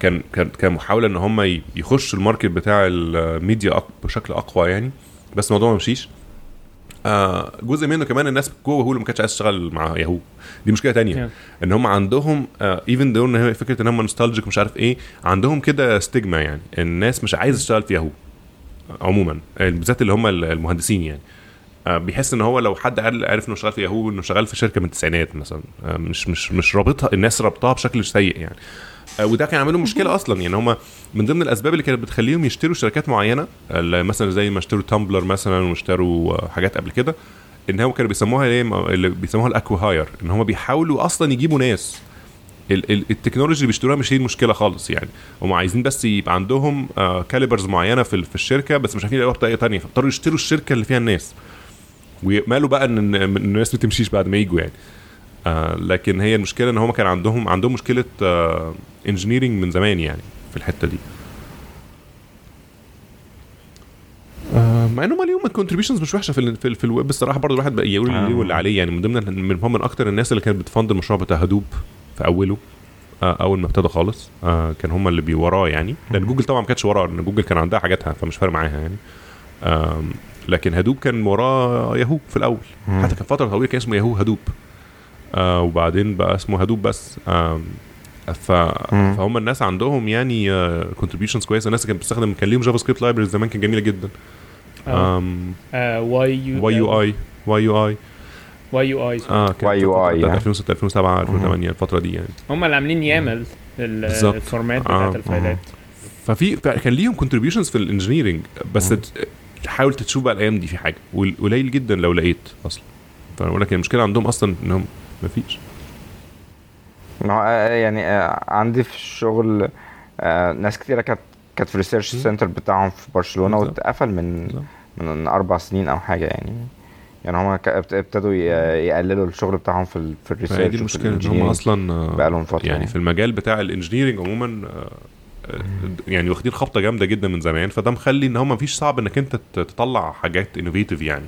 كان كان كان محاولة إن هم يخشوا ال market بتاع الميديا أق- بشكل أقوى يعني بس الموضوع ما مشيش. آه جزء منه كمان الناس جوه Hulu ما كانتش عايز تشتغل مع ياهو. دي مشكلة تانية Yeah. إن هم عندهم even though إن هي فكرة إن هم nostalgic مش عارف إيه عندهم كده stigma يعني. الناس مش عايزة تشتغل في ياهو. عموما آه، بالذات اللي هم المهندسين يعني. آه، بيحس إن هو لو حد قال عرف إنه شغال في ياهو إنه شغال في شركة من التسعينات مثلا. آه، مش مش مش رابطها الناس رابطها بشكل سيء يعني. وده كان عامل مشكلة أصلا يعني. هم من ضمن الأسباب اللي كانت بتخليهم يشتروا شركات معينة مثلا زي ما اشتروا Tumblr مثلا واشتروا حاجات قبل كده إن هم كانوا بيسموها إيه؟ اللي بيسموها ال acqui-hire إن هم بيحاولوا أصلا يجيبوا ناس ال- ال- ال technology اللي بيشتروها مش هي المشكلة خالص يعني. هم عايزين بس يبقى عندهم آه calibers معينة في في الشركة بس مش عارفين يلاقوها بطريقة تانية فاضطروا يشتروا الشركة اللي فيها الناس. ويأملوا بقى إن الناس ما تمشيش بعد ما يجوا يعني. آه لكن هي المشكلة إن هم كان عندهم عندهم مشكلة آه engineering من زمان يعني في الحتة دي. آه، مع انهم ليهم contributions مش وحشة في ال في, ال في الويب الصراحة برضه الواحد بقى يقول آه. ليه واللي عليه يعني. من ضمن من هم من أكتر الناس اللي كانت بت fund المشروع بتاع Hadoop. في أوله آه، أول ما ابتدى خالص آه، كان هم اللي بي وراه يعني. لأن جوجل طبعا ما كانتش وراه لأن جوجل كان عندها حاجاتها فمش فارق معاها يعني. لكن Hadoop كان وراه ياهو في الأول. حتى كان فترة طويلة كان اسمه ياهو Hadoop. آه وبعدين بقى اسمه Hadoop بس. آم، ف... مم. فهم الناس عندهم يعني contributions كويسة. الناس كانت بتستخدم كان ليهم JavaScript libraries زمان كانت جميلة جدا. آه. واي يو اي واي يو اي YUI آه كانت YUI بتاعت يعني. 2006 2007 2008 الفترة دي يعني هم اللي عاملين YAML. ال format آه. بتاعت الفايلات ففي كان ليهم contributions في ال engineering بس حاول تشوف بقى الأيام دي في حاجة وقليل جدا لو لقيت أصلا فأنا بقول لك المشكلة عندهم أصلا إنهم ما فيش ما هو آه، يعني آه، عندي في الشغل آه، ناس كتيرة كانت كانت في ال research. center بتاعهم في برشلونة بالظبط. واتقفل من. من أربع سنين أو حاجة يعني يعني ابت- ابتدوا ي- يقللوا الشغل بتاعهم في ال- في ال research دي المشكلة إن هم أصلا آه، بقالهم فترة يعني في المجال بتاع ال engineering عموما آه، آه، يعني واخدين خبطة جامدة جدا من زمان فده مخلي إن هم مفيش صعب إنك أنت تطلع حاجات innovative يعني.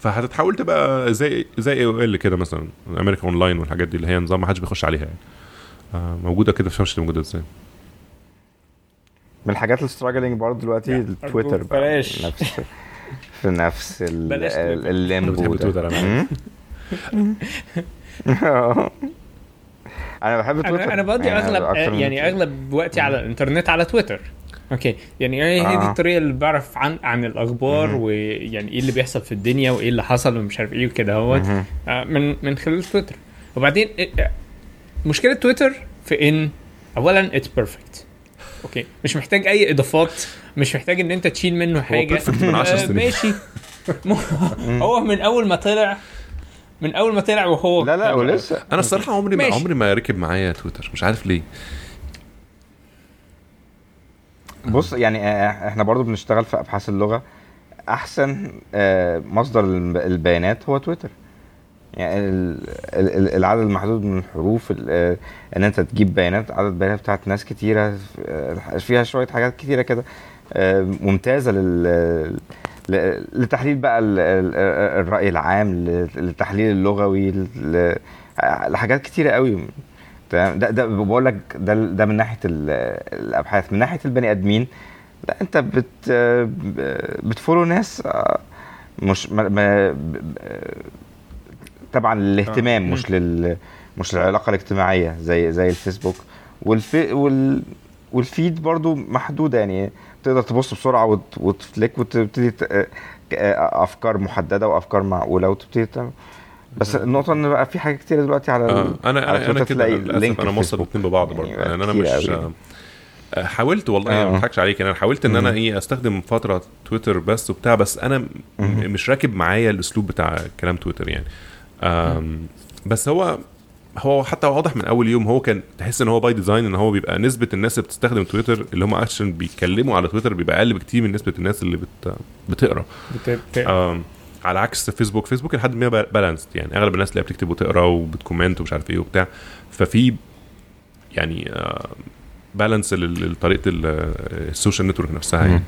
فهتتحول تبقى زي زي AOL كده مثلا America Online والحاجات دي اللي هي نظام ما حدش بيخش عليها يعني. آه، موجودة كده مش موجودة إزاي؟ من الحاجات ال struggling برضه دلوقتي التويتر بقى بلاش. في نفس. ال limbo ده. أنا بحب تويتر أنا بقضي يعني اغلب يعني. أغلب وقتي على الإنترنت على تويتر okay يعني هي هي دي آه. الطريقة اللي بعرف عن عن الأخبار. ويعني إيه اللي بيحصل في الدنيا وإيه اللي حصل ومش عارف إيه وكده أهوت. آه، من من خلال تويتر وبعدين إيه- آه، مشكلة تويتر في إن اولا it's perfect okay. مش محتاج أي إضافات مش محتاج إن أنت تشيل منه حاجة. perfect من 10 آه، سنين. ماشي. هو من أول ما طلع من أول ما طلع وهو لا لا ولسه أنا الصراحة عمري ما. عمري ما ركب معايا تويتر. مش عارف ليه. بص يعني آه، إحنا برضو بنشتغل في أبحاث اللغة. أحسن آه، مصدر الب- البيانات هو تويتر. يعني ال- ال- ال- العدد المحدود من الحروف ال- آه، إن أنت تجيب بيانات عدد بيانات بتاعت ناس كتيرة آه، فيها شوية حاجات كتيرة كده آه، ممتازة لل لتحليل بقى ال- ال- الرأي العام للتحليل اللغوي لحاجات كتيرة قوي. تمام؟ ده ده بقول لك ده ده من ناحية ال- الأبحاث. من ناحية البني آدمين لا أنت بت بتفولو ناس مش ما طبعا للاهتمام مش لل مش للعلاقة الاجتماعية زي زي الفيسبوك والفي وال وال feed برضو محدودة يعني تقدر تبص بسرعة وت... وت flick وتبتدي ت... آه، آه، أفكار محددة وأفكار معقولة وتبتدي بس النقطة إن بقى في حاجات كتير دلوقتي على آه أنا على أنا كده للأسف link أنا موصل. الاثنين ببعض برضه يعني يعني أنا مش قوي. آه، حاولت والله آه. ما أضحكش عليك أنا حاولت إن أنا. إيه أستخدم فترة تويتر بس وبتاع بس أنا. مش راكب معايا الأسلوب بتاع كلام تويتر يعني بس هو هو حتى واضح من أول يوم هو كان تحس إن هو by design إن هو بيبقى نسبة الناس اللي بتستخدم تويتر اللي هم عشان بيتكلموا على تويتر بيبقى أقل بكتير من نسبة الناس اللي بت بتقرأ. بت... بت... آم، على عكس فيسبوك. فيسبوك لحد ما balanced يعني أغلب الناس اللي بتكتب وتقرأ وبت comment ومش عارف إيه وبتاع. ففي يعني balance لطريقة ال- ال social network نفسها يعني.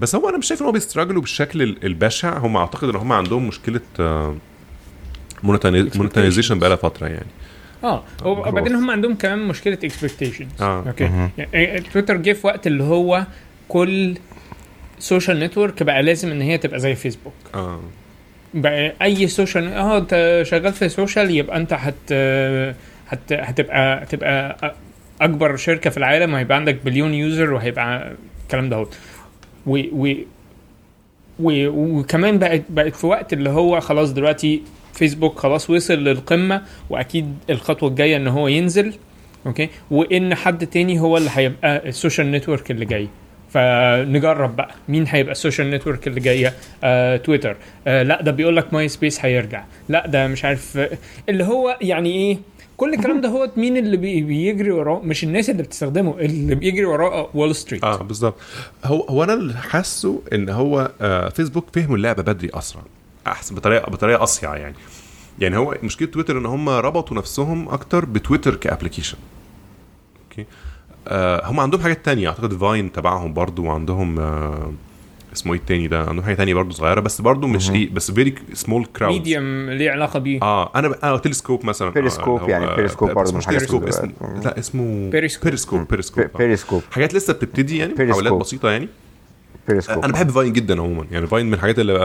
بس هو أنا مش شايف إن هو بي struggle وا بالشكل ال- البشع. هم أعتقد إن هم عندهم مشكلة monetization بقالها فترة يعني. آه وبعدين هم عندهم كمان مشكلة expectations آه. okay. يعني تويتر جه في وقت اللي هو كل social network بقى لازم إن هي تبقى زي فيسبوك آه. بقى أي social آه أنت شغال في social يبقى أنت هت هت هتبقى هتبقى أكبر شركة في العالم وهيبقى عندك billion user وهيبقى الكلام ده و و و وكمان بقت بقت في وقت اللي هو خلاص دلوقتي فيسبوك خلاص وصل للقمة وأكيد الخطوة الجاية إن هو ينزل okay؟ وإن حد تاني هو اللي هيبقى ال social network اللي جاي. فنجرب بقى مين هيبقى ال social network اللي جاية. آه، تويتر. آه، لأ ده بيقول لك ماي سبيس هيرجع. لأ ده مش عارف اللي هو يعني إيه؟ كل الكلام ده هو مين اللي بي- بيجري وراه؟ مش الناس اللي بتستخدمه اللي بيجري وراه وول ستريت آه بالظبط. هو هو أنا اللي حاسه إن هو آه فيسبوك فهموا اللعبة بدري أسرع أحسن بطريقه بطريقة أصيع يعني. يعني هو مشكلة تويتر إن هم ربطوا نفسهم أكتر بتويتر ك application. okay؟ آه هم عندهم حاجات تانية. أعتقد فاين تبعهم برضو وعندهم آه اسمه إيه التاني ده؟ عندهم حاجة تانية برضو صغيرة بس برضو مش إيه بس very small crowd medium ليه علاقة بيه؟ آه أنا آه تلسكوب مثلا. بيريسكوب آه يعني بيريسكوب آه، برضه مش تلسكوب اسمه لا اسمه بيريسكوب. بيريسكوب بيريسكوب. بيريسكوب حاجات لسه بتبتدي يعني. محاولات بسيطة يعني؟ بيريسكوب أنا بحب فاين جدا عموما يعني فاين من الحاجات اللي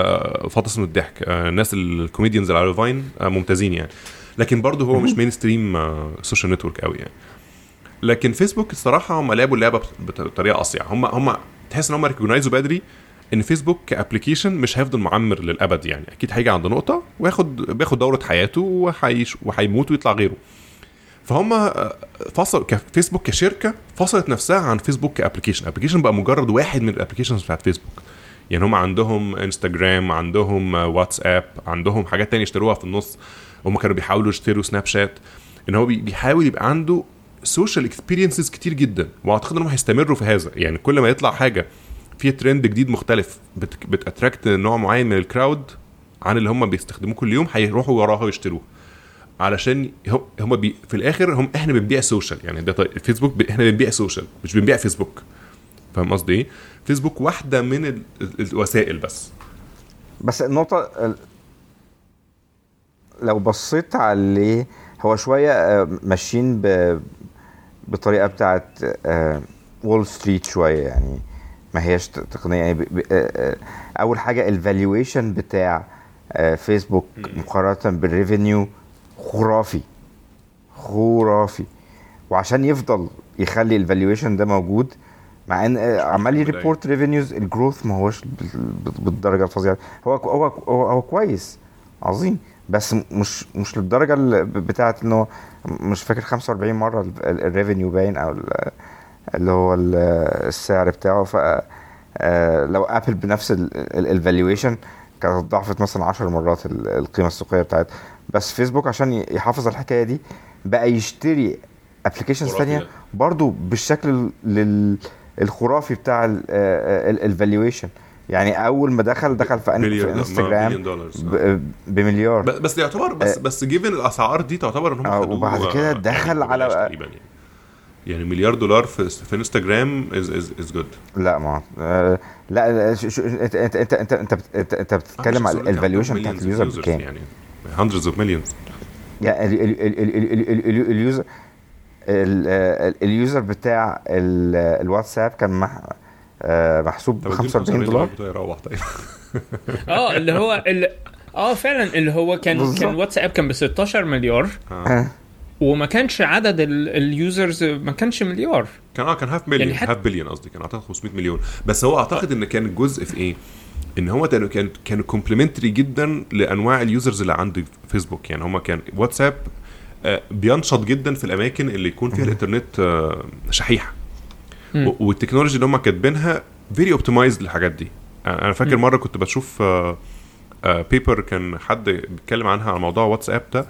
فاطس من الضحك. آه، الناس ال comedians اللي على فاين آه، ممتازين يعني. لكن برضه هو مش mainstream social network قوي يعني. لكن فيسبوك الصراحة هم لعبوا اللعبة بط- بطريقة اصيع هم هم تحس إن هم recognize وا بدري إن فيسبوك ك application مش هيفضل معمر للأبد يعني. أكيد هيجي عند نقطة وياخد بياخد دورة حياته وهيش- وهيموت ويطلع غيره. فهم آه، فصل كفيسبوك كشركة فصلت نفسها عن فيسبوك ك application application بقى مجرد واحد من ال applications بتاعت فيسبوك. يعني هم عندهم إنستجرام عندهم آه، واتساب عندهم حاجات تانية اشتروها في النص. هم كانوا بيحاولوا يشتروا سناب شات. إن هو بي- بيحاول يبقى عنده social experiences كتير جدا. وأعتقد انهم هيستمروا في هذا. يعني كل ما يطلع حاجة في ترند جديد مختلف. بت بت attract نوع معين من ال crowd عن اللي هم بيستخدموه كل يوم هيروحوا وراها ويشتروه. علشان هم بي في الآخر هم إحنا بنبيع social يعني ده طيب فيسبوك ب... إحنا بنبيع social مش بنبيع فيسبوك فاهم قصدي إيه؟ فيسبوك واحدة من ال... ال- الوسائل بس. بس النقطة ال- لو بصيت عليه هو شوية آه، ماشيين ب... بطريقة بتاعت وول ستريت شوية يعني. ما هياش ت- تقنية. يعني. آه، آه، أول حاجة ال valuation بتاع آه، فيسبوك مقارنة بال revenue خرافي. خرافي. وعشان يفضل يخلي ال valuation ده موجود مع إن آه، عمال. ي report revenues ال growth ما هوش بال- بال- بالدرجة الفظيعة. هو هو هو, هو كويس. عظيم. بس مش مش للدرجة اللي ب- بتاعة إن هو مش فاكر 45 مرة ال revenue باين أو اللي هو ال- السعر بتاعه. ف آه، لو ابل بنفس ال valuation كانت ضعفت مثلا 10 مرات ال- القيمة السوقية بتاعتها. بس فيسبوك عشان يحافظ على الحكاية دي بقى يشتري applications تانية ده. برضو بالشكل الخرافي بتاع ال valuation يعني أول ما دخل دخل في, انستجرام ب- بمليار. بس يعتبر بس آه. بس given الأسعار دي تعتبر إن هم آه، وبعد كده آه، دخل يعني على- يعني. يعني مليار دولار في في انستجرام is is is good لا ما آه، لا لا، شو- شو- إنت إنت إنت إنت إنت بت- إنت, إنت بتتكلم على ال valuation بتاعت ال user بكام؟ يعني. Hundreds of millions. يعني ال- ال- ال- ال- ال- ال- ال- ال user ال- آه، ال user بتاع ال- الواتساب كان مح آه، محسوب ب طب اديله 45 دولار. طيب آه اللي هو آه فعلا اللي هو كان. كان واتساب كان ب 16 مليار. آه. وما كانش عدد ال- اليوزرز ما كانش مليار. كان آه كان half million يعني half billion قصدي كان أعتقد 500 مليون. بس هو أعتقد إن كان الجزء في إيه؟ إن هو كان كانوا complementary جدا لأنواع ال users اللي عند فيسبوك يعني هم كان واتساب آه، بينشط جدا في الأماكن اللي يكون فيها الإنترنت آه، شحيحة. وال technology اللي هم كاتبينها very optimized للحاجات دي. آه، أنا فاكر. مرة كنت بشوف paper كان حد بيتكلم عنها على موضوع واتساب ده.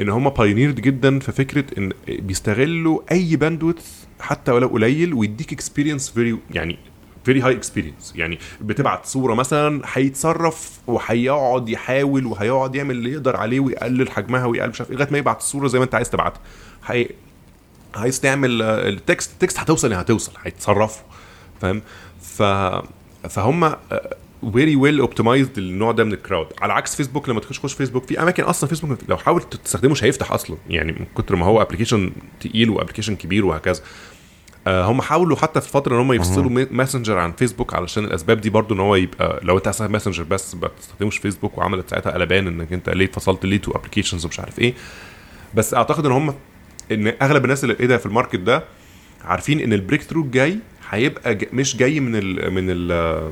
إن هم pioneered جدا في فكرة إن بيستغلوا أي bandwidth حتى ولو قليل ويديك experience very يعني very high experience يعني بتبعت صورة مثلا هيتصرف وهيقعد يحاول وهيقعد يعمل اللي يقدر عليه ويقلل حجمها ويقلل مش عارف إيه لغاية ما يبعت الصورة زي ما أنت عايز تبعتها. هي عايز تعمل آه، ال text ال text هتوصل يعني هتوصل هيتصرفوا. فاهم؟ ف فهم very well optimized النوع ده من ال crowd على عكس فيسبوك لما تخش تخش فيسبوك في أماكن أصلا فيسبوك لو حاول تستخدمه مش هيفتح أصلا. يعني من كتر ما هو application تقيل و application كبير وهكذا. آه، هم حاولوا حتى في فترة إن هم يفصلوا Messenger عن فيسبوك علشان الأسباب دي برضو إن هو يبقى لو أنت أصلا Messenger بس ما بتستخدمش فيسبوك وعملت ساعتها قلبان إنك أنت ليه فصلت ليه two applications ومش عارف إيه. بس أعتقد إن هم إن أغلب الناس اللي إيه ده في ال market ده عارفين إن ال breakthrough الجاي هيبقى مش جاي من ال من ال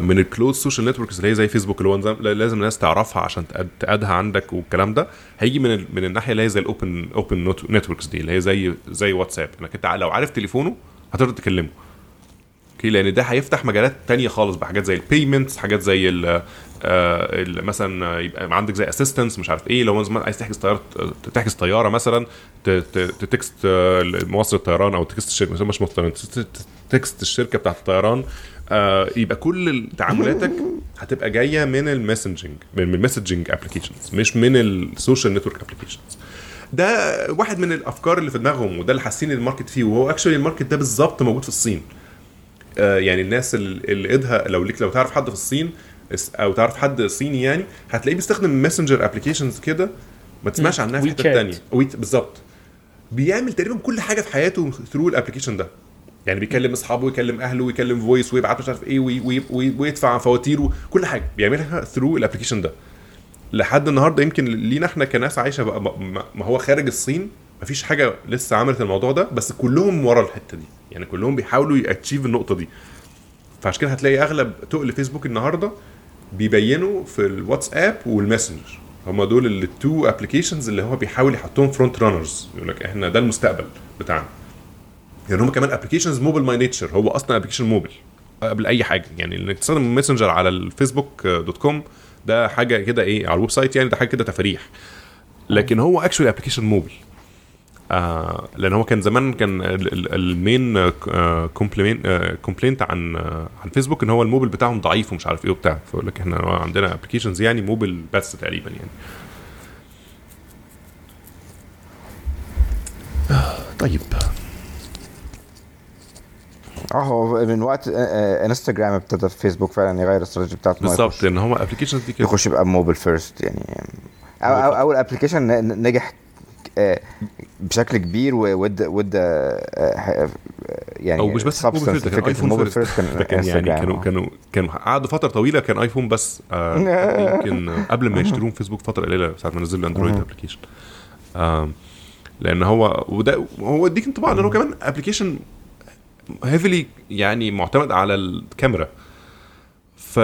من ال closed social networks اللي هي زي فيسبوك اللي هو لازم الناس تعرفها عشان تأدها عندك والكلام ده هيجي من من الناحية اللي هي زي ال open open networks دي اللي هي زي زي واتساب إنك أنت لو عارف تليفونه هتقدر تكلمه. أوكي؟ لأن ده هيفتح مجالات تانية خالص بحاجات زي ال payments حاجات زي ال آه، ال- مثلا يبقى عندك زي assistance مش عارف إيه لو عايز تحجز طياره تحجز طيارة مثلا ت- ت- ت text آه، موصل الطيران أو text الشركة مش تت- text الشركة بتاعت الطيران آه، يبقى كل تعاملاتك هتبقى جاية من ال messaging من ال messaging applications مش من ال social network applications ده واحد من الأفكار اللي في دماغهم وده اللي حاسين ال market فيه وهو actually ال market ده بالظبط موجود في الصين. آه، يعني الناس اللي ايدها لو ليك لو تعرف حد في الصين أو تعرف حد صيني يعني هتلاقيه بيستخدم messenger applications كده ما تسمعش عنها في حتة WeChat بالظبط. بيعمل تقريبا كل حاجة في حياته through ال application ده. يعني بيكلم أصحابه ويكلم أهله ويكلم voice ويبعت مش عارف إيه و و و ويدفع فواتير كل حاجة. بيعملها through ال application ده. لحد النهارده يمكن لينا إحنا كناس عايشة بقى ما هو خارج الصين مفيش حاجة لسه عملت الموضوع ده بس كلهم ورا الحتة دي. يعني كلهم بيحاولوا ي achieve النقطة دي. فعشان كده هتلاقي أغلب تقل فيسبوك النهارده بيبينوا في الواتساب والماسنجر هم دول ال two applications اللي هو بيحاول يحطهم front runners يقول لك إحنا ده المستقبل بتاعنا. يعني هم كمان applications mobile by nature هو أصلا application mobile قبل أي حاجة. يعني إنك تستخدم ماسنجر على الفيسبوك dot com ده حاجة كده إيه على ال website يعني ده حاجة كده تفاريح لكن هو actually application mobile آه لأن هو كان زمان كان ال- ال- ال main complaint عن آه، عن فيسبوك إن هو الموبل بتاعهم ضعيف ومش عارف إيه وبتاع. فيقول لك إحنا عندنا applications يعني موبل بس تقريبا يعني. آه، طيب. آه هو من وقت آه، آه، انستجرام ابتدى فيسبوك فعلا يغير الاستراتيجي بتاعته بالظبط لأن هو applications دي كده. يخش يبقى mobile first يعني. أو أو أول application نجح آه، بشكل كبير وود ود يعني أو مش بس substance. فيرست كان ايفون فيرست كان يعني. كانوا كانوا كانوا قعدوا فترة طويلة كان ايفون بس آه يمكن قبل ما يشترون فيسبوك فترة قليلة ساعة ما نزلوا الاندرويد ابلكيشن لأن هو وده هو اديك انطباع إن هو كمان ابلكيشن هيفلي يعني معتمد على الكاميرا. ف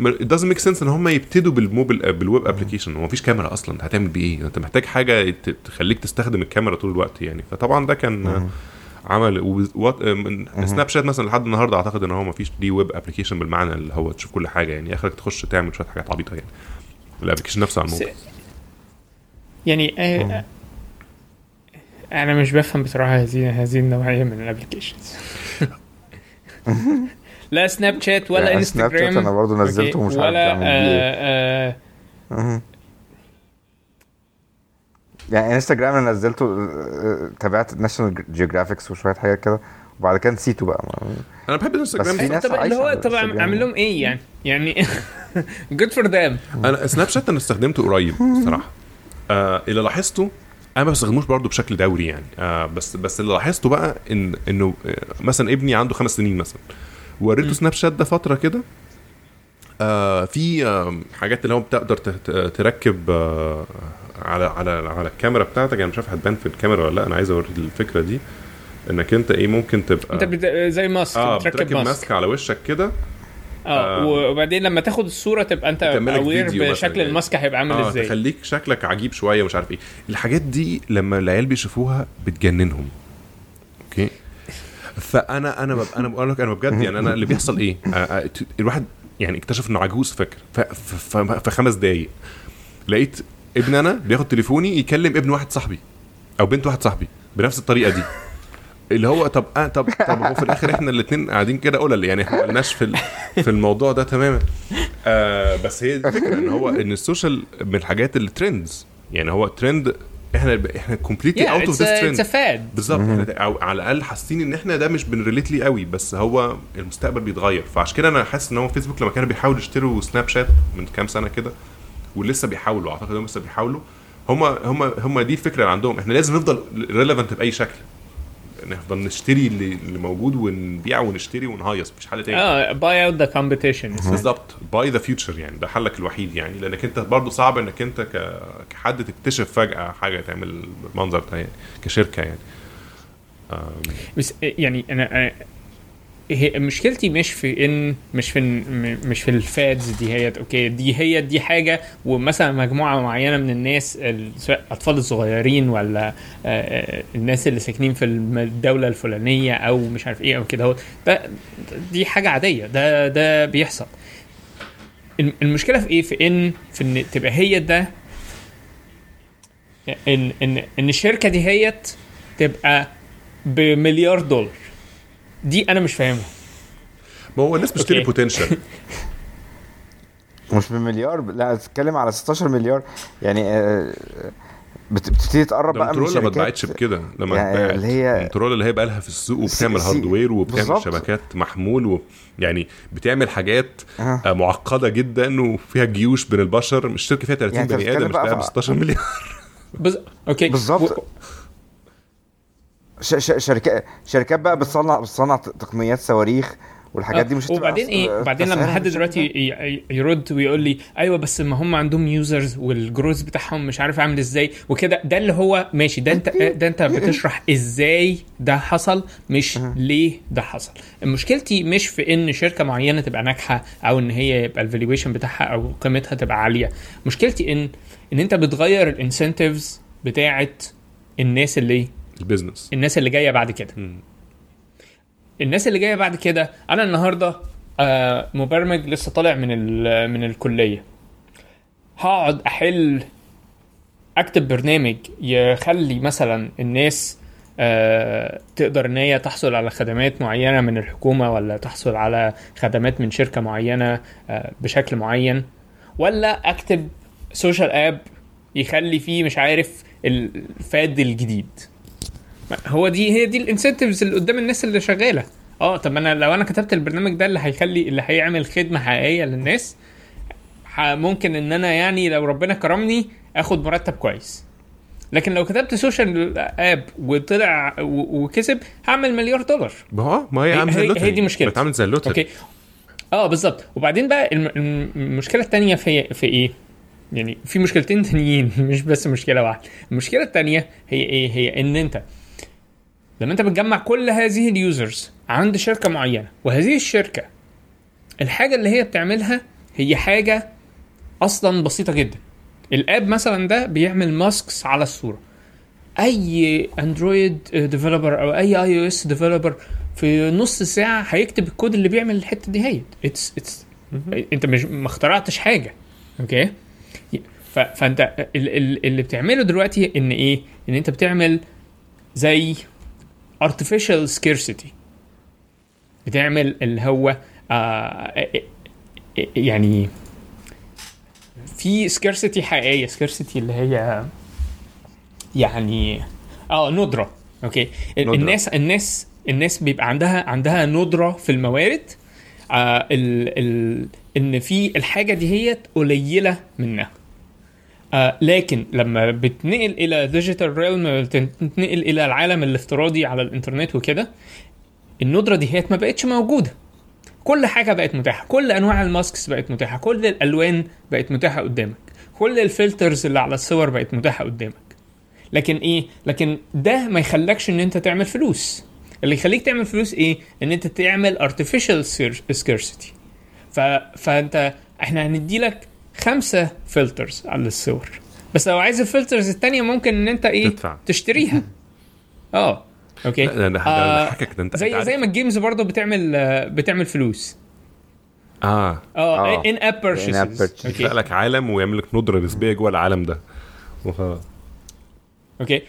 it doesn't make sense إن هم يبتدوا بالموبل بالويب ابلكيشن هو مفيش كاميرا أصلا هتعمل بيه إيه؟ أنت محتاج حاجة ت- تخليك تستخدم الكاميرا طول الوقت يعني. فطبعا ده كان عمل وات Snapchat مثلا لحد النهارده أعتقد إن هو مفيش دي web application بالمعنى اللي هو تشوف كل حاجة يعني. آخرك تخش تعمل شوية حاجات عبيطة يعني. ال application نفسه على بس- الموبايل. يعني آه أنا مش بفهم بصراحة هذه هذه النوعية من ال applications لا Snapchat ولا يعني Snapchat أنا برضه نزلته ومش عارف ولا اعمل إيه. آه آه مهم. يعني انستجرام أنا نزلته آه، تابعت National Geographics وشوية حاجات كده وبعد كده نسيته بقى. ما- أنا بحب الانستجرام طب اللي هو طب. اعمل لهم إيه يعني؟ يعني good for them أنا Snapchat أنا استخدمته قريب الصراحه آه اللي لاحظته أنا ما بستخدموش برضه بشكل دوري يعني. آه بس بس اللي لاحظته بقى ان انه آه، مثلا ابني عنده خمس سنين مثلا. وريته Snapchat ده فترة كده آه في آه حاجات اللي هو بتقدر تركب آه على على على الكاميرا بتاعتك. أنا مش عارف هتبان في الكاميرا ولا لأ. أنا عايز اوري الفكرة دي. إنك أنت إيه ممكن تبقى أنت. زي mask آه بتركب بتركب mask. mask على وشك كده. آه آه. وبعدين لما تاخد الصورة تبقى أنت aware بشكل يعني. ال mask هيبقى عامل آه إزاي. تخليك شكلك عجيب شوية مش عارف إيه. الحاجات دي لما العيال بيشوفوها بتجننهم. أوكي؟ فانا أنا ببقى أنا بقول لك أنا بجد يعني أنا اللي بيحصل إيه؟ آه، آه، الواحد يعني اكتشف إنه عجوز فاكر ف- ف- ف- في خمس دقايق. لقيت ابن أنا بياخد تليفوني يكلم ابن واحد صاحبي أو بنت واحد صاحبي بنفس الطريقة دي. اللي هو طب آه طب طب هو في الآخر إحنا الاثنين قاعدين كده قلل يعني إحنا مالناش في في الموضوع ده تماما. آه بس هي الفكرة إن هو إن ال social من الحاجات اللي trends يعني هو ترند إحنا إحنا completely out of a, trend بالظبط. على الأقل حاسين إن إحنا ده مش بن relate ليه قوي بس هو المستقبل بيتغير. فعشان كده أنا حاسس إن هو فيسبوك لما كانوا بيحاولوا يشتروا Snapchat من كام سنة كده ولسه بيحاولوا أعتقد هم لسه بيحاولوا هم هم هم دي الفكرة اللي عندهم. إحنا لازم نفضل relevant بأي شكل. نفضل نشتري اللي, اللي موجود ونبيع ونشتري ونهيص مفيش حل تاني. آه buy out the competition بالظبط. buy the future يعني ده حلك الوحيد يعني لأنك أنت برضه صعب إنك أنت ك... كحد تكتشف فجأة حاجة تعمل المنظر ده يعني كشركة يعني. بس يعني أنا أنا- هي مشكلتي مش في ان مش في مش في ال fads دي هي أوكي دي هي دي حاجة. ومثلا مجموعة معينة من الناس الاطفال الصغيرين ولا آه، آه، الناس اللي ساكنين في الدولة الفلانية أو مش عارف إيه أو كده ده دي حاجة عادية. ده ده بيحصل. الم- المشكلة في إيه؟ في ان في إن تبقى هي ده ان ان إن الشركة دي hit تبقى بمليار دولار. دي أنا مش فاهمها ما هو الناس بتشتري. potential مش بمليار لا تتكلم على 16 مليار يعني آه، بت- بتبتدي تقرب بقى من control ما اتباعتش بكده لما يعني اللي هي- control اللي هي بقى لها في السوق وبتعمل hardware وبتعمل بالظبط. شبكات محمول و يعني بتعمل حاجات آه. معقدة جدا وفيها جيوش بين البشر مش شركه فيها 30 يعني بني آدم مش بقى بتاع في- 16 مليار بز... okay بالظبط. شركات شركات بقى بتصنع بتصنع تقنيات صواريخ والحاجات دي مش وبعدين إيه؟ بعدين لما حد دلوقتي يرد ويقول لي أيوه بس ما هم عندهم users وال growth بتاعهم مش عارف عامل إزاي وكده ده اللي هو ماشي ده انت ده أنت بتشرح إزاي ده حصل مش ليه ده حصل. مشكلتي مش في إن شركة معينة تبقى ناجحة أو إن هي يبقى ال valuation بتاعها أو قيمتها تبقى عالية. مشكلتي ان إن أنت بتغير ال incentives بتاعت الناس اللي ال business الناس اللي جاية بعد كده. الناس اللي جاية بعد كده أنا النهارده آه مبرمج لسه طالع من من الكلية. هقعد أحل أكتب برنامج يخلي مثلا الناس آه تقدر إن هي تحصل على خدمات معينة من الحكومة ولا تحصل على خدمات من شركة معينة آه بشكل معين. ولا أكتب social app يخلي فيه مش عارف ال fad الجديد. هو دي هي دي ال incentives اللي قدام الناس اللي شغالة. آه طب أنا لو أنا كتبت البرنامج ده اللي هيخلي اللي هيعمل خدمة حقيقية للناس ممكن إن أنا يعني لو ربنا كرمني آخد مرتب كويس. لكن لو كتبت social app وطلع وكسب هعمل مليار دولار. ما هو ما هي عاملة زي هي- ال lottery. هي دي مشكلتي. بتعمل زي ال lottery. okay. آه بالظبط. وبعدين بقى الم- الم- المشكلة الثانية في في إيه؟ يعني في مشكلتين تانيين مش بس مشكلة واحدة. المشكلة الثانية هي إيه؟ هي إن أنت لما انت بتجمع كل هذه ال users عند شركة معينة وهذه الشركة الحاجة اللي هي بتعملها هي حاجة أصلا بسيطة جدا. ال app مثلا ده بيعمل masks على الصورة. أي Android developer أو أي iOS developer في نص ساعة هيكتب الكود اللي بيعمل الحتة دي هي. it's it's أنت مش ما اخترعتش حاجة. okay ف... فأنت ال- ال- اللي بتعمله دلوقتي إن إيه؟ إن أنت بتعمل زي artificial scarcity. بتعمل اللي هو آه يعني في scarcity حقيقية scarcity اللي هي يعني آه ندرة. okay؟ ندرة. الناس الناس الناس بيبقى عندها عندها ندرة في الموارد آه ال ال إن في الحاجة دي هي قليلة منها. آه لكن لما بتنقل إلى digital realm بتنقل إلى العالم الافتراضي على الإنترنت وكده الندرة دي هي ما بقتش موجودة. كل حاجة بقت متاحة. كل أنواع ال masks بقت متاحة. كل الألوان بقت متاحة قدامك. كل ال filters اللي على الصور بقت متاحة قدامك. لكن إيه؟ لكن ده ما يخلكش إن أنت تعمل فلوس. اللي يخليك تعمل فلوس إيه؟ إن أنت تعمل artificial scarcity. ف... فأنت إحنا هندي لك خمسة filters على الصور بس لو عايز ال filters التانية ممكن إن أنت إيه تدفع. تشتريها. آه أوكي. لا، ده ده آه، حكك ده أنت زي زي. ما الجيمز برضه بتعمل آه، بتعمل فلوس. آه. آه آه. ان اب. يخلق لك عالم ويعمل لك ندره نسبيه جوه العالم ده. وخلاص. أوكي.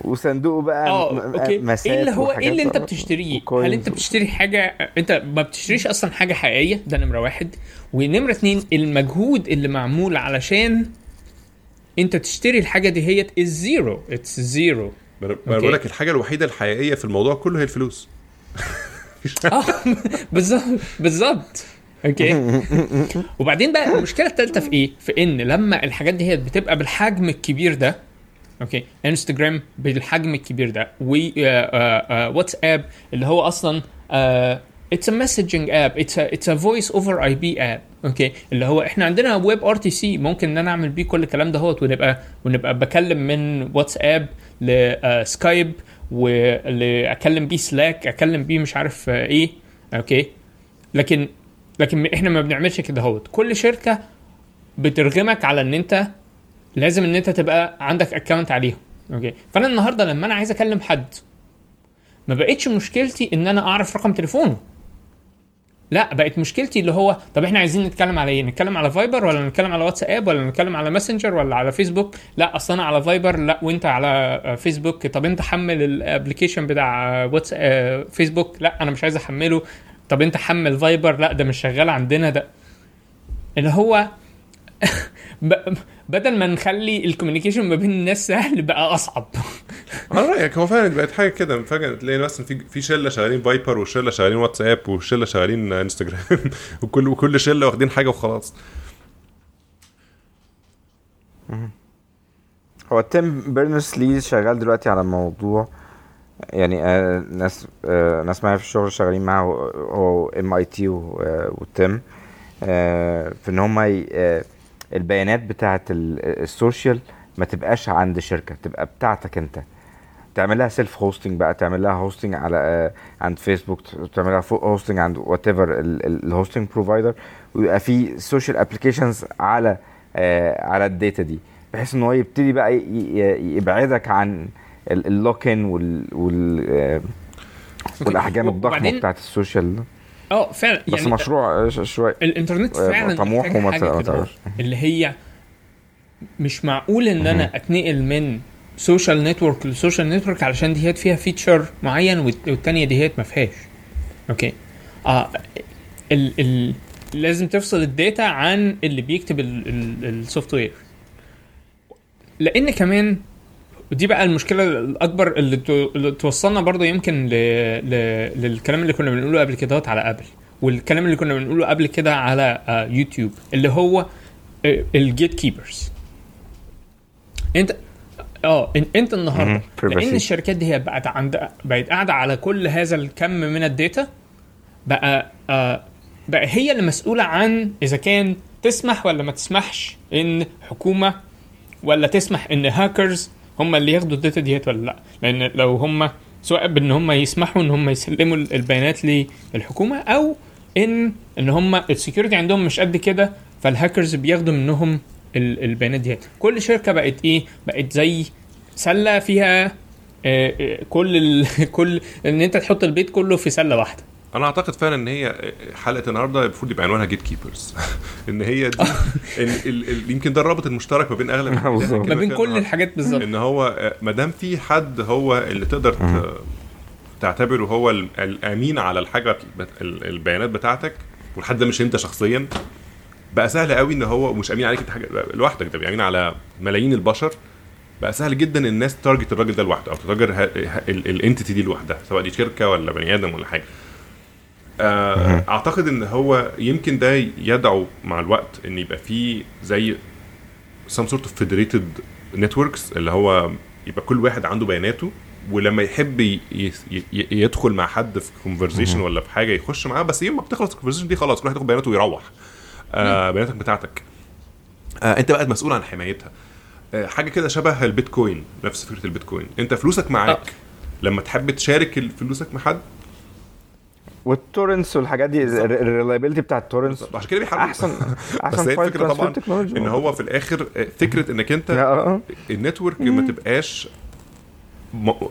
وصندوقه بقى آه أوكي. مسات إيه اللي هو إيه اللي أنت بتشتريه؟ وكوينز. هل أنت بتشتري حاجة أنت ما بتشتريش أصلا حاجة حقيقية؟ ده نمرة واحد. ونمرة اتنين المجهود اللي معمول علشان أنت تشتري الحاجة دي هي is zero it's zero ما أنا بقول لك الحاجة الوحيدة الحقيقية في الموضوع كله هي الفلوس. آه بالظبط بالظبط. okay. وبعدين بقى المشكلة الثالثه في إيه؟ في إن لما الحاجات دي هي بتبقى بالحجم الكبير ده أوكي. إنستجرام بالحجم الكبير ده. وواتساب اللي هو أصلا it's a messaging app it's it's a voice over IP app okay. اللي هو إحنا عندنا WebRTC ممكن إن أنا أعمل بيه كل الكلام دهوت ونبقى ونبقى بكلم من واتساب لسكايب واكلم بيه سلاك أكلم بيه مش عارف آه، إيه. okay. لكن لكن إحنا ما بنعملش كده هوت كل شركة بترغمك على إن أنت لازم ان انت تبقى عندك account عليهم. okay فأنا النهارده لما أنا عايز أكلم حد ما بقتش مشكلتي إن أنا أعرف رقم تليفونه. لا بقت مشكلتي اللي هو طب إحنا عايزين نتكلم على إيه؟ نتكلم على فايبر ولا نتكلم على واتساب ولا نتكلم على ماسنجر ولا على فيسبوك؟ لا أصل أنا على فايبر لا وأنت على فيسبوك. طب أنت حمل ال application بتاع واتس آه، فيسبوك؟ لا أنا مش عايز أحمله. طب أنت حمل فايبر؟ لا ده مش شغال عندنا ده. اللي هو بدل ما نخلي ال communication ما بين الناس سهل بقى أصعب. على رأيك هو فعلا بقت حاجة كده. فجأة تلاقي مثلا في في شلة شغالين فايبر وشلة شغالين واتساب وشلة شغالين انستجرام. وكل وكل شلة واخدين حاجة وخلاص. هو تيم بيرنرز لي شغال دلوقتي على موضوع يعني آه ناس آه ناس معايا في الشغل شغالين معاه هو- MIT وتيم. آه في إن هم البيانات بتاعت ال- ال social ما تبقاش عند شركة تبقى بتاعتك انت. تعملها self hosting بقى تعملها hosting على آه عند فيسبوك تعملها hosting عند whatever ال hosting provider ويبقى في social applications على آه على ال data دي. بحيث إن هو يبتدي بقى يبعدك عن ال lock in وال وال آه، والأحجام الضخمة بتاعت ال social آه فعلا بس مشروع آه، شوية الانترنت آه، فعلا طموح وما تعرفش. اللي هي مش معقول إن أنا أتنقل من social network ل social network علشان دي فيها feature معين والت- والتانية دي ما فيهاش. أوكي؟ آه ال ال لازم تفصل ال data عن اللي بيكتب ال software لأن كمان ودي بقى المشكلة الأكبر اللي, تو- اللي توصلنا برضه يمكن ل... ل... للكلام اللي كنا بنقوله قبل كده على آبل والكلام اللي كنا بنقوله قبل كده على آه، يوتيوب اللي هو ال gatekeepers انت آه انت النهارده. لأن. الشركات دي هي بقت عند بقت قاعدة على كل هذا الكم من ال data بقى آه بقى هي اللي مسؤولة عن إذا كان تسمح ولا ما تسمحش إن حكومة ولا تسمح إن هاكرز هم اللي ياخدوا ال data ديت ولا لا؟ لأن لو هم سواء بإن هم يسمحوا إن هم يسلموا البيانات للحكومة أو ان إن هم ال security عندهم مش قد كده فالهاكرز بياخدوا منهم ال- البيانات ديت. كل شركة بقت إيه؟ بقت زي سلة فيها آه، آه، كل ال... كل إن أنت تحط البيت كله في سلة واحدة. أنا أعتقد فعلا إن هي حلقة النهارده المفروض يبقى عنوانها جيت كيبرز إن هي دي ال ال ال يمكن ده الرابط المشترك ما بين أغلب. إحنا ما بين كل النهاردة. الحاجات بالظبط إن هو ما دام في حد هو اللي تقدر تعتبره هو ال- الأمين على الحاجة البيانات بتاعتك والحد ده مش أنت شخصيا بقى سهل قوي إن هو مش أمين عليك أنت حاجة لوحدك ده امين على ملايين البشر بقى سهل جدا الناس target الراجل ده لوحده أو ت target ال entity دي لوحدها سواء دي شركة ولا بني آدم ولا حاجة آه، أعتقد إن هو يمكن ده يدعو مع الوقت إن يبقى في زي some sort of federated networks اللي هو يبقى كل واحد عنده بياناته ولما يحب يدخل مع حد في conversation ولا في حاجة يخش معاه بس يوم ما بتخلص ال conversation دي خلاص كل واحد ياخد بياناته ويروح آه بياناتك بتاعتك. آه أنت بقى مسؤول عن حمايتها. آه حاجة كده شبه البيتكوين نفس فكرة البيتكوين. أنت فلوسك معاك. آه. لما تحب تشارك فلوسك مع حد وال torrents والحاجات دي ال reliability بتاعت ال torrents عشان كده بيحاربوا أحسن بس أحسن هي فايل الفكرة طبعا إن هو في الآخر آه، فكرة إنك أنت آه ال network ما تبقاش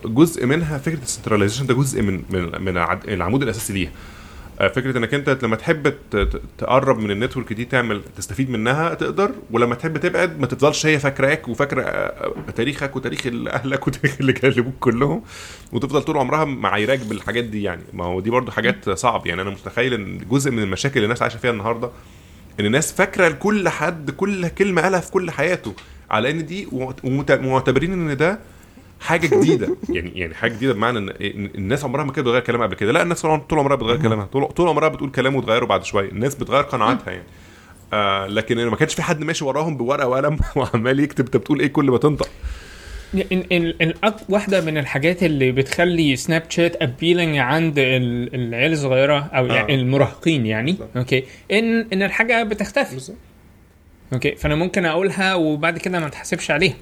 جزء منها فكرة ال centralization ده جزء من من من العمود الأساسي ليها. آه، فكرة إنك أنت لما تحب تقرب من النتورك دي تعمل تستفيد منها تقدر. ولما تحب تبعد ما تفضلش هي فاكراك وفاكرة آه، تاريخك وتاريخ أهلك وتاريخ اللي كلموك كلهم. وتفضل طول عمرها معايراك بالحاجات دي يعني. ما هو دي برضو حاجات صعب يعني. أنا متخيل إن جزء من المشاكل اللي الناس عايشة فيها النهارده إن الناس فاكرة لكل حد كل كلمة قالها في كل حياته. على إن دي ومعتبرين إن ده حاجة جديدة. يعني يعني حاجة جديدة بمعنى إن الناس عمرها ما كانت بتغير كلامها قبل كده. لا الناس طول عمرها بتغير كلامها. طول عمرها بتقول كلام وتغيره بعد شوية. الناس بتغير قناعاتها يعني. آه لكن ما كانش في حد ماشي وراهم بورقة وقلم وعمال يكتب أنت بتقول إيه كل ما تنطق. إن إن أك- واحدة من الحاجات اللي بتخلي سناب شات appealing عند ال- العيال الصغيرة أو يعني آه. المراهقين يعني. بالظبط. أوكي. إن إن الحاجة بتختفي. بالظبط. أوكي. فأنا ممكن أقولها وبعد كده ما اتحاسبش عليها.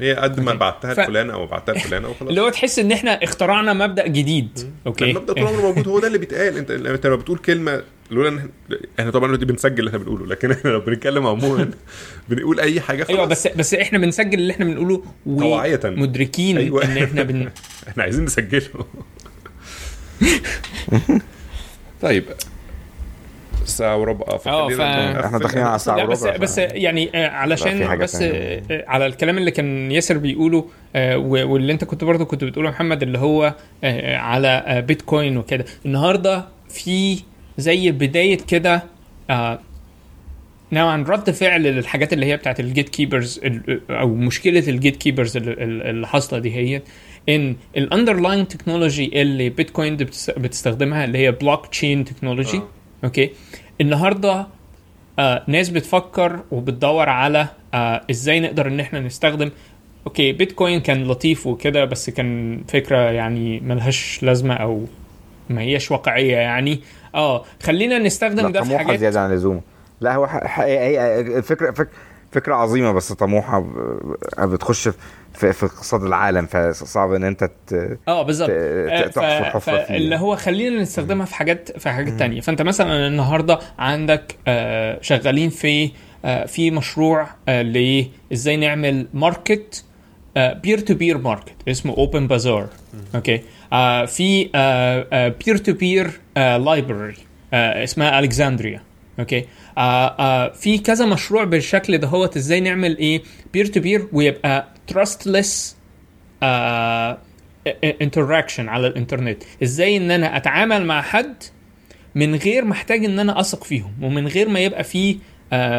هي قد ما. بعتها ف- لفلان أو بعتها لفلانه وخلاص اللي هو تحس إن إحنا اخترعنا مبدأ جديد. أوكي. المبدأ طول عمره موجود هو ده اللي بيتقال. انت أنت لما بتقول كلمة لولا إن إحنا- إحنا طبعا دلوقتي بنسجل اللي إحنا بنقوله لكن إحنا لو بنتكلم عموما بنقول أي حاجة خلاص. أيوه بس بس إحنا بنسجل اللي إحنا بنقوله طوعية. ومدركين أيوة. إن إحنا بن إحنا عايزين نسجله. طيب. ساعة وربع آه، فخلينا ف-. إحنا داخلين على بس وربع، بس ف- يعني آه، علشان بس تانية. آه، على الكلام اللي كان ياسر بيقوله آه، واللي انت كنت برضه كنت بتقوله يا محمد اللي هو آه، على آه، بيتكوين وكده النهارده في زي بداية كده آه، نوعا رد فعل للحاجات اللي هي بتاعت ال gatekeepers أو مشكلة ال gatekeepers اللي- حاصلة دي هي إن ال underlying technology اللي بيتكوين بتستخدمها اللي هي blockchain technology آه. أوكي؟ النهارده آه ناس بتفكر وبتدور على آه إزاي نقدر إن إحنا نستخدم أوكي بيتكوين كان لطيف وكده بس كان فكرة يعني ملهاش لازمة أو ما هياش واقعية يعني. آه خلينا نستخدم ده في حاجات زيادة عن اللزوم. لا هو هي الفكرة فك فكرة عظيمة بس طموحة ب- بتخش في في اقتصاد العالم فصعب إن أنت ت... آه بالظبط. آه، تحفر ف- حفرة فيه. فاللي هو خلينا نستخدمها في حاجات في حاجات تانية. فأنت مثلا النهارده عندك آه، شغالين في آه، في مشروع آه، ل إزاي نعمل market peer to peer market اسمه OpenBazaar أوكي؟ آه، في peer to peer library اسمها Alexandria أوكي آه آه في كذا مشروع بالشكل ده هو إزاي نعمل إيه؟ peer to peer ويبقى trustless interaction على الإنترنت. إزاي إن أنا أتعامل مع حد من غير محتاج إن أنا أثق فيهم ومن غير ما يبقى في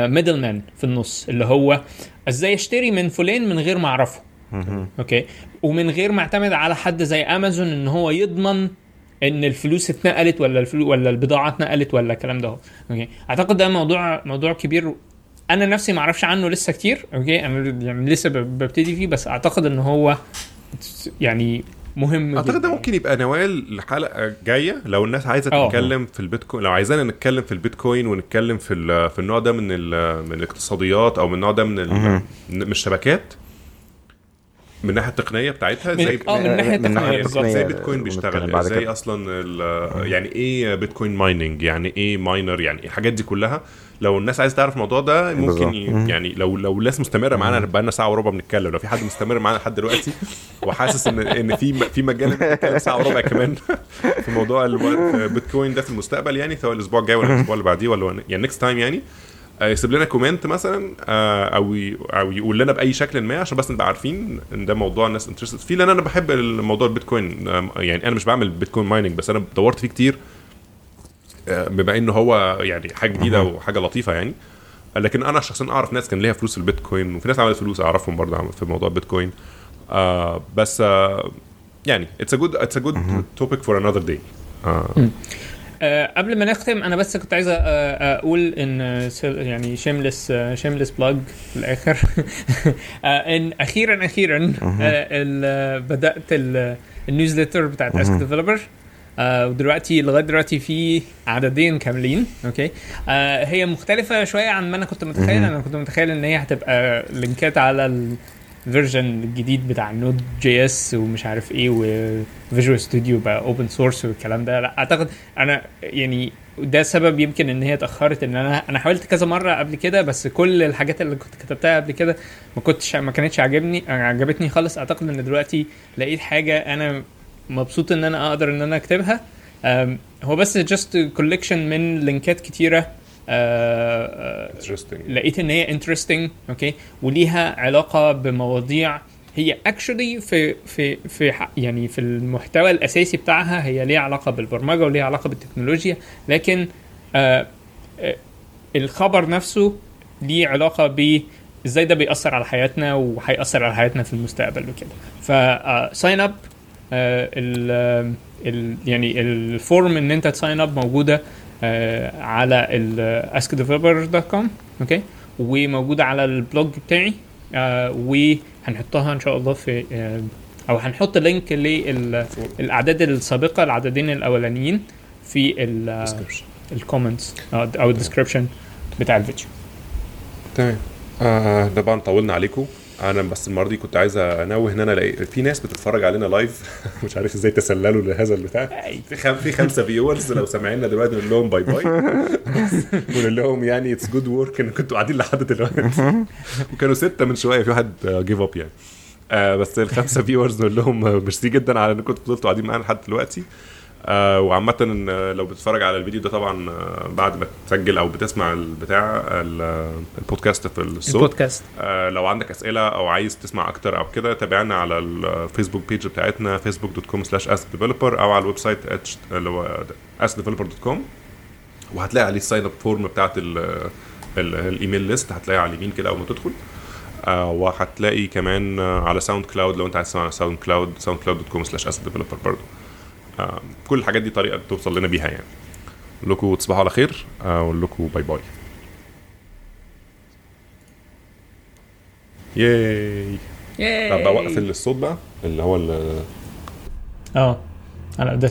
middle man في النص اللي هو إزاي أشتري من فلان من غير ما أعرفه. أوكي ومن غير ما أعتمد على حد زي امازون إن هو يضمن إن الفلوس اتنقلت ولا الفلوس ولا البضاعة اتنقلت ولا الكلام ده هو. أوكي أعتقد ده موضوع موضوع كبير أنا نفسي ما أعرفش عنه لسه كتير أوكي أنا يعني لسه ببتدي فيه بس أعتقد إن هو يعني مهم أعتقد ده. ممكن يبقى نواة لحلقة جاية لو الناس عايزة آه. تتكلم في البيتكوين لو عايزانا نتكلم في البيتكوين ونتكلم في في النوع ده من ال- من الاقتصاديات أو من النوع ده من من الشبكات من الناحيه التقنية بتاعتها زي آه من الناحيه من التقنية. ناحية بالظبط. إزاي بيتكوين بيشتغل. إزاي. أصلا ال- يعني إيه bitcoin mining؟ يعني إيه miner؟ يعني الحاجات دي كلها. لو الناس عايزة تعرف الموضوع ده ممكن. يعني لو لو الناس مستمرة معانا بقى لنا ساعة وربع بنتكلم. لو في حد مستمر معانا لحد دلوقتي وحاسس ان إن في في مجال ساعة وربع كمان في موضوع البيتكوين ده في المستقبل يعني سواء الأسبوع الجاي ولا الأسبوع اللي بعديه ولا يعني next time يعني. آه، يسيب لنا comment مثلا آه، أو أو يقول لنا بأي شكل ما عشان بس نبقى عارفين إن ده موضوع الناس interested فيه لأن أنا بحب الموضوع البيتكوين آه، يعني أنا مش بعمل bitcoin mining بس أنا دورت فيه كتير آه، بما إنه هو يعني حاجة جديدة وحاجة لطيفة يعني. لكن أنا شخصيا أعرف ناس كان ليها فلوس في البيتكوين وفي ناس عملت فلوس أعرفهم برضه في موضوع البيتكوين. آه بس آه يعني it's a good it's a good topic for another day آه قبل ما نختم أنا بس كنت عايز أقول إن آه، يعني shameless shameless plug في الآخر. آه إن أخيرا أخيرا بدأت ال- ال newsletter بتاعت Ask Developer آه ودلوقتي لغاية دلوقتي في عددين كاملين. أوكي؟ آه هي مختلفة شوية عن ما أنا كنت متخيل. أنا كنت متخيل إن هي هتبقى links ات على ال version الجديد بتاع ال Node JS ومش عارف إيه و Visual Studio بقى open source والكلام ده. لا أعتقد أنا يعني ده سبب يمكن إن هي اتأخرت إن أنا أنا حاولت كذا مرة قبل كده بس كل الحاجات اللي كنت كتبتها قبل كده ما كنتش ما كانتش عجبني عجبتني خالص. أعتقد إن دلوقتي لقيت حاجة أنا مبسوط إن أنا أقدر إن أنا أكتبها. هو بس just collection من links ات كتيرة لقيت إن هي interesting okay وليها علاقة بمواضيع هي actually في في في يعني في المحتوى الأساسي بتاعها هي ليها علاقة بالبرمجة وليها علاقة بالتكنولوجيا لكن آه آه الخبر نفسه ليه علاقة ب إزاي ده بيأثر على حياتنا وهيأثر على حياتنا في المستقبل وكده. ف sign up ال ال يعني ال form إن أنت ت sign up موجودة آه، على ال askdeveloper.com okay وموجودة على ال blog بتاعي آه، وهنحطها إن شاء الله في آه، أو هنحط link للاعداد السابقة العددين الأولانيين في ال comments أو ال description بتاع الفيديو. تمام. آه بقى طولنا عليكم. أنا بس المره دي كنت عايز انوه ان أنا الاقي في ناس بتتفرج علينا live مش عارف إزاي تسللوا لهذا البتاع. في خم... في خمسة viewers لو سامعيننا دلوقتي نقول لهم bye bye ونقول لهم يعني it's good work إن كنتوا قاعدين لحد دلوقتي. وكانوا ستة من شوية في واحد give up يعني. آه بس الخمسة viewers نقول لهم ميرسي جدا على إن كنتوا فضلتوا قاعدين معانا لحد دلوقتي. آه وعامة آه، لو بتتفرج على الفيديو ده طبعا آه، بعد ما تسجل أو بتسمع البتاع ال- البودكاست في الصوت. البودكاست. آه لو عندك أسئلة أو عايز تسمع أكتر أو كده تابعنا على ال Facebook page بتاعتنا facebook.com askdeveloper أو على ال website اللي هو askdeveloper.com وهتلاقي عليه ال sign up form بتاعت ال ال ال email list هتلاقيها على اليمين كده أول ما تدخل. وهتلاقي كمان على SoundCloud لو أنت عايز تسمع على SoundCloud SoundCloud dot com slash askdeveloper برضه آه كل الحاجات دي طريقة توصل لنا بيها يعني. لكم تصبحوا على خير آه ونقول لكم باي باي. ياي. طب بقى وقف الصوت بقى اللي هو ال- آه على ده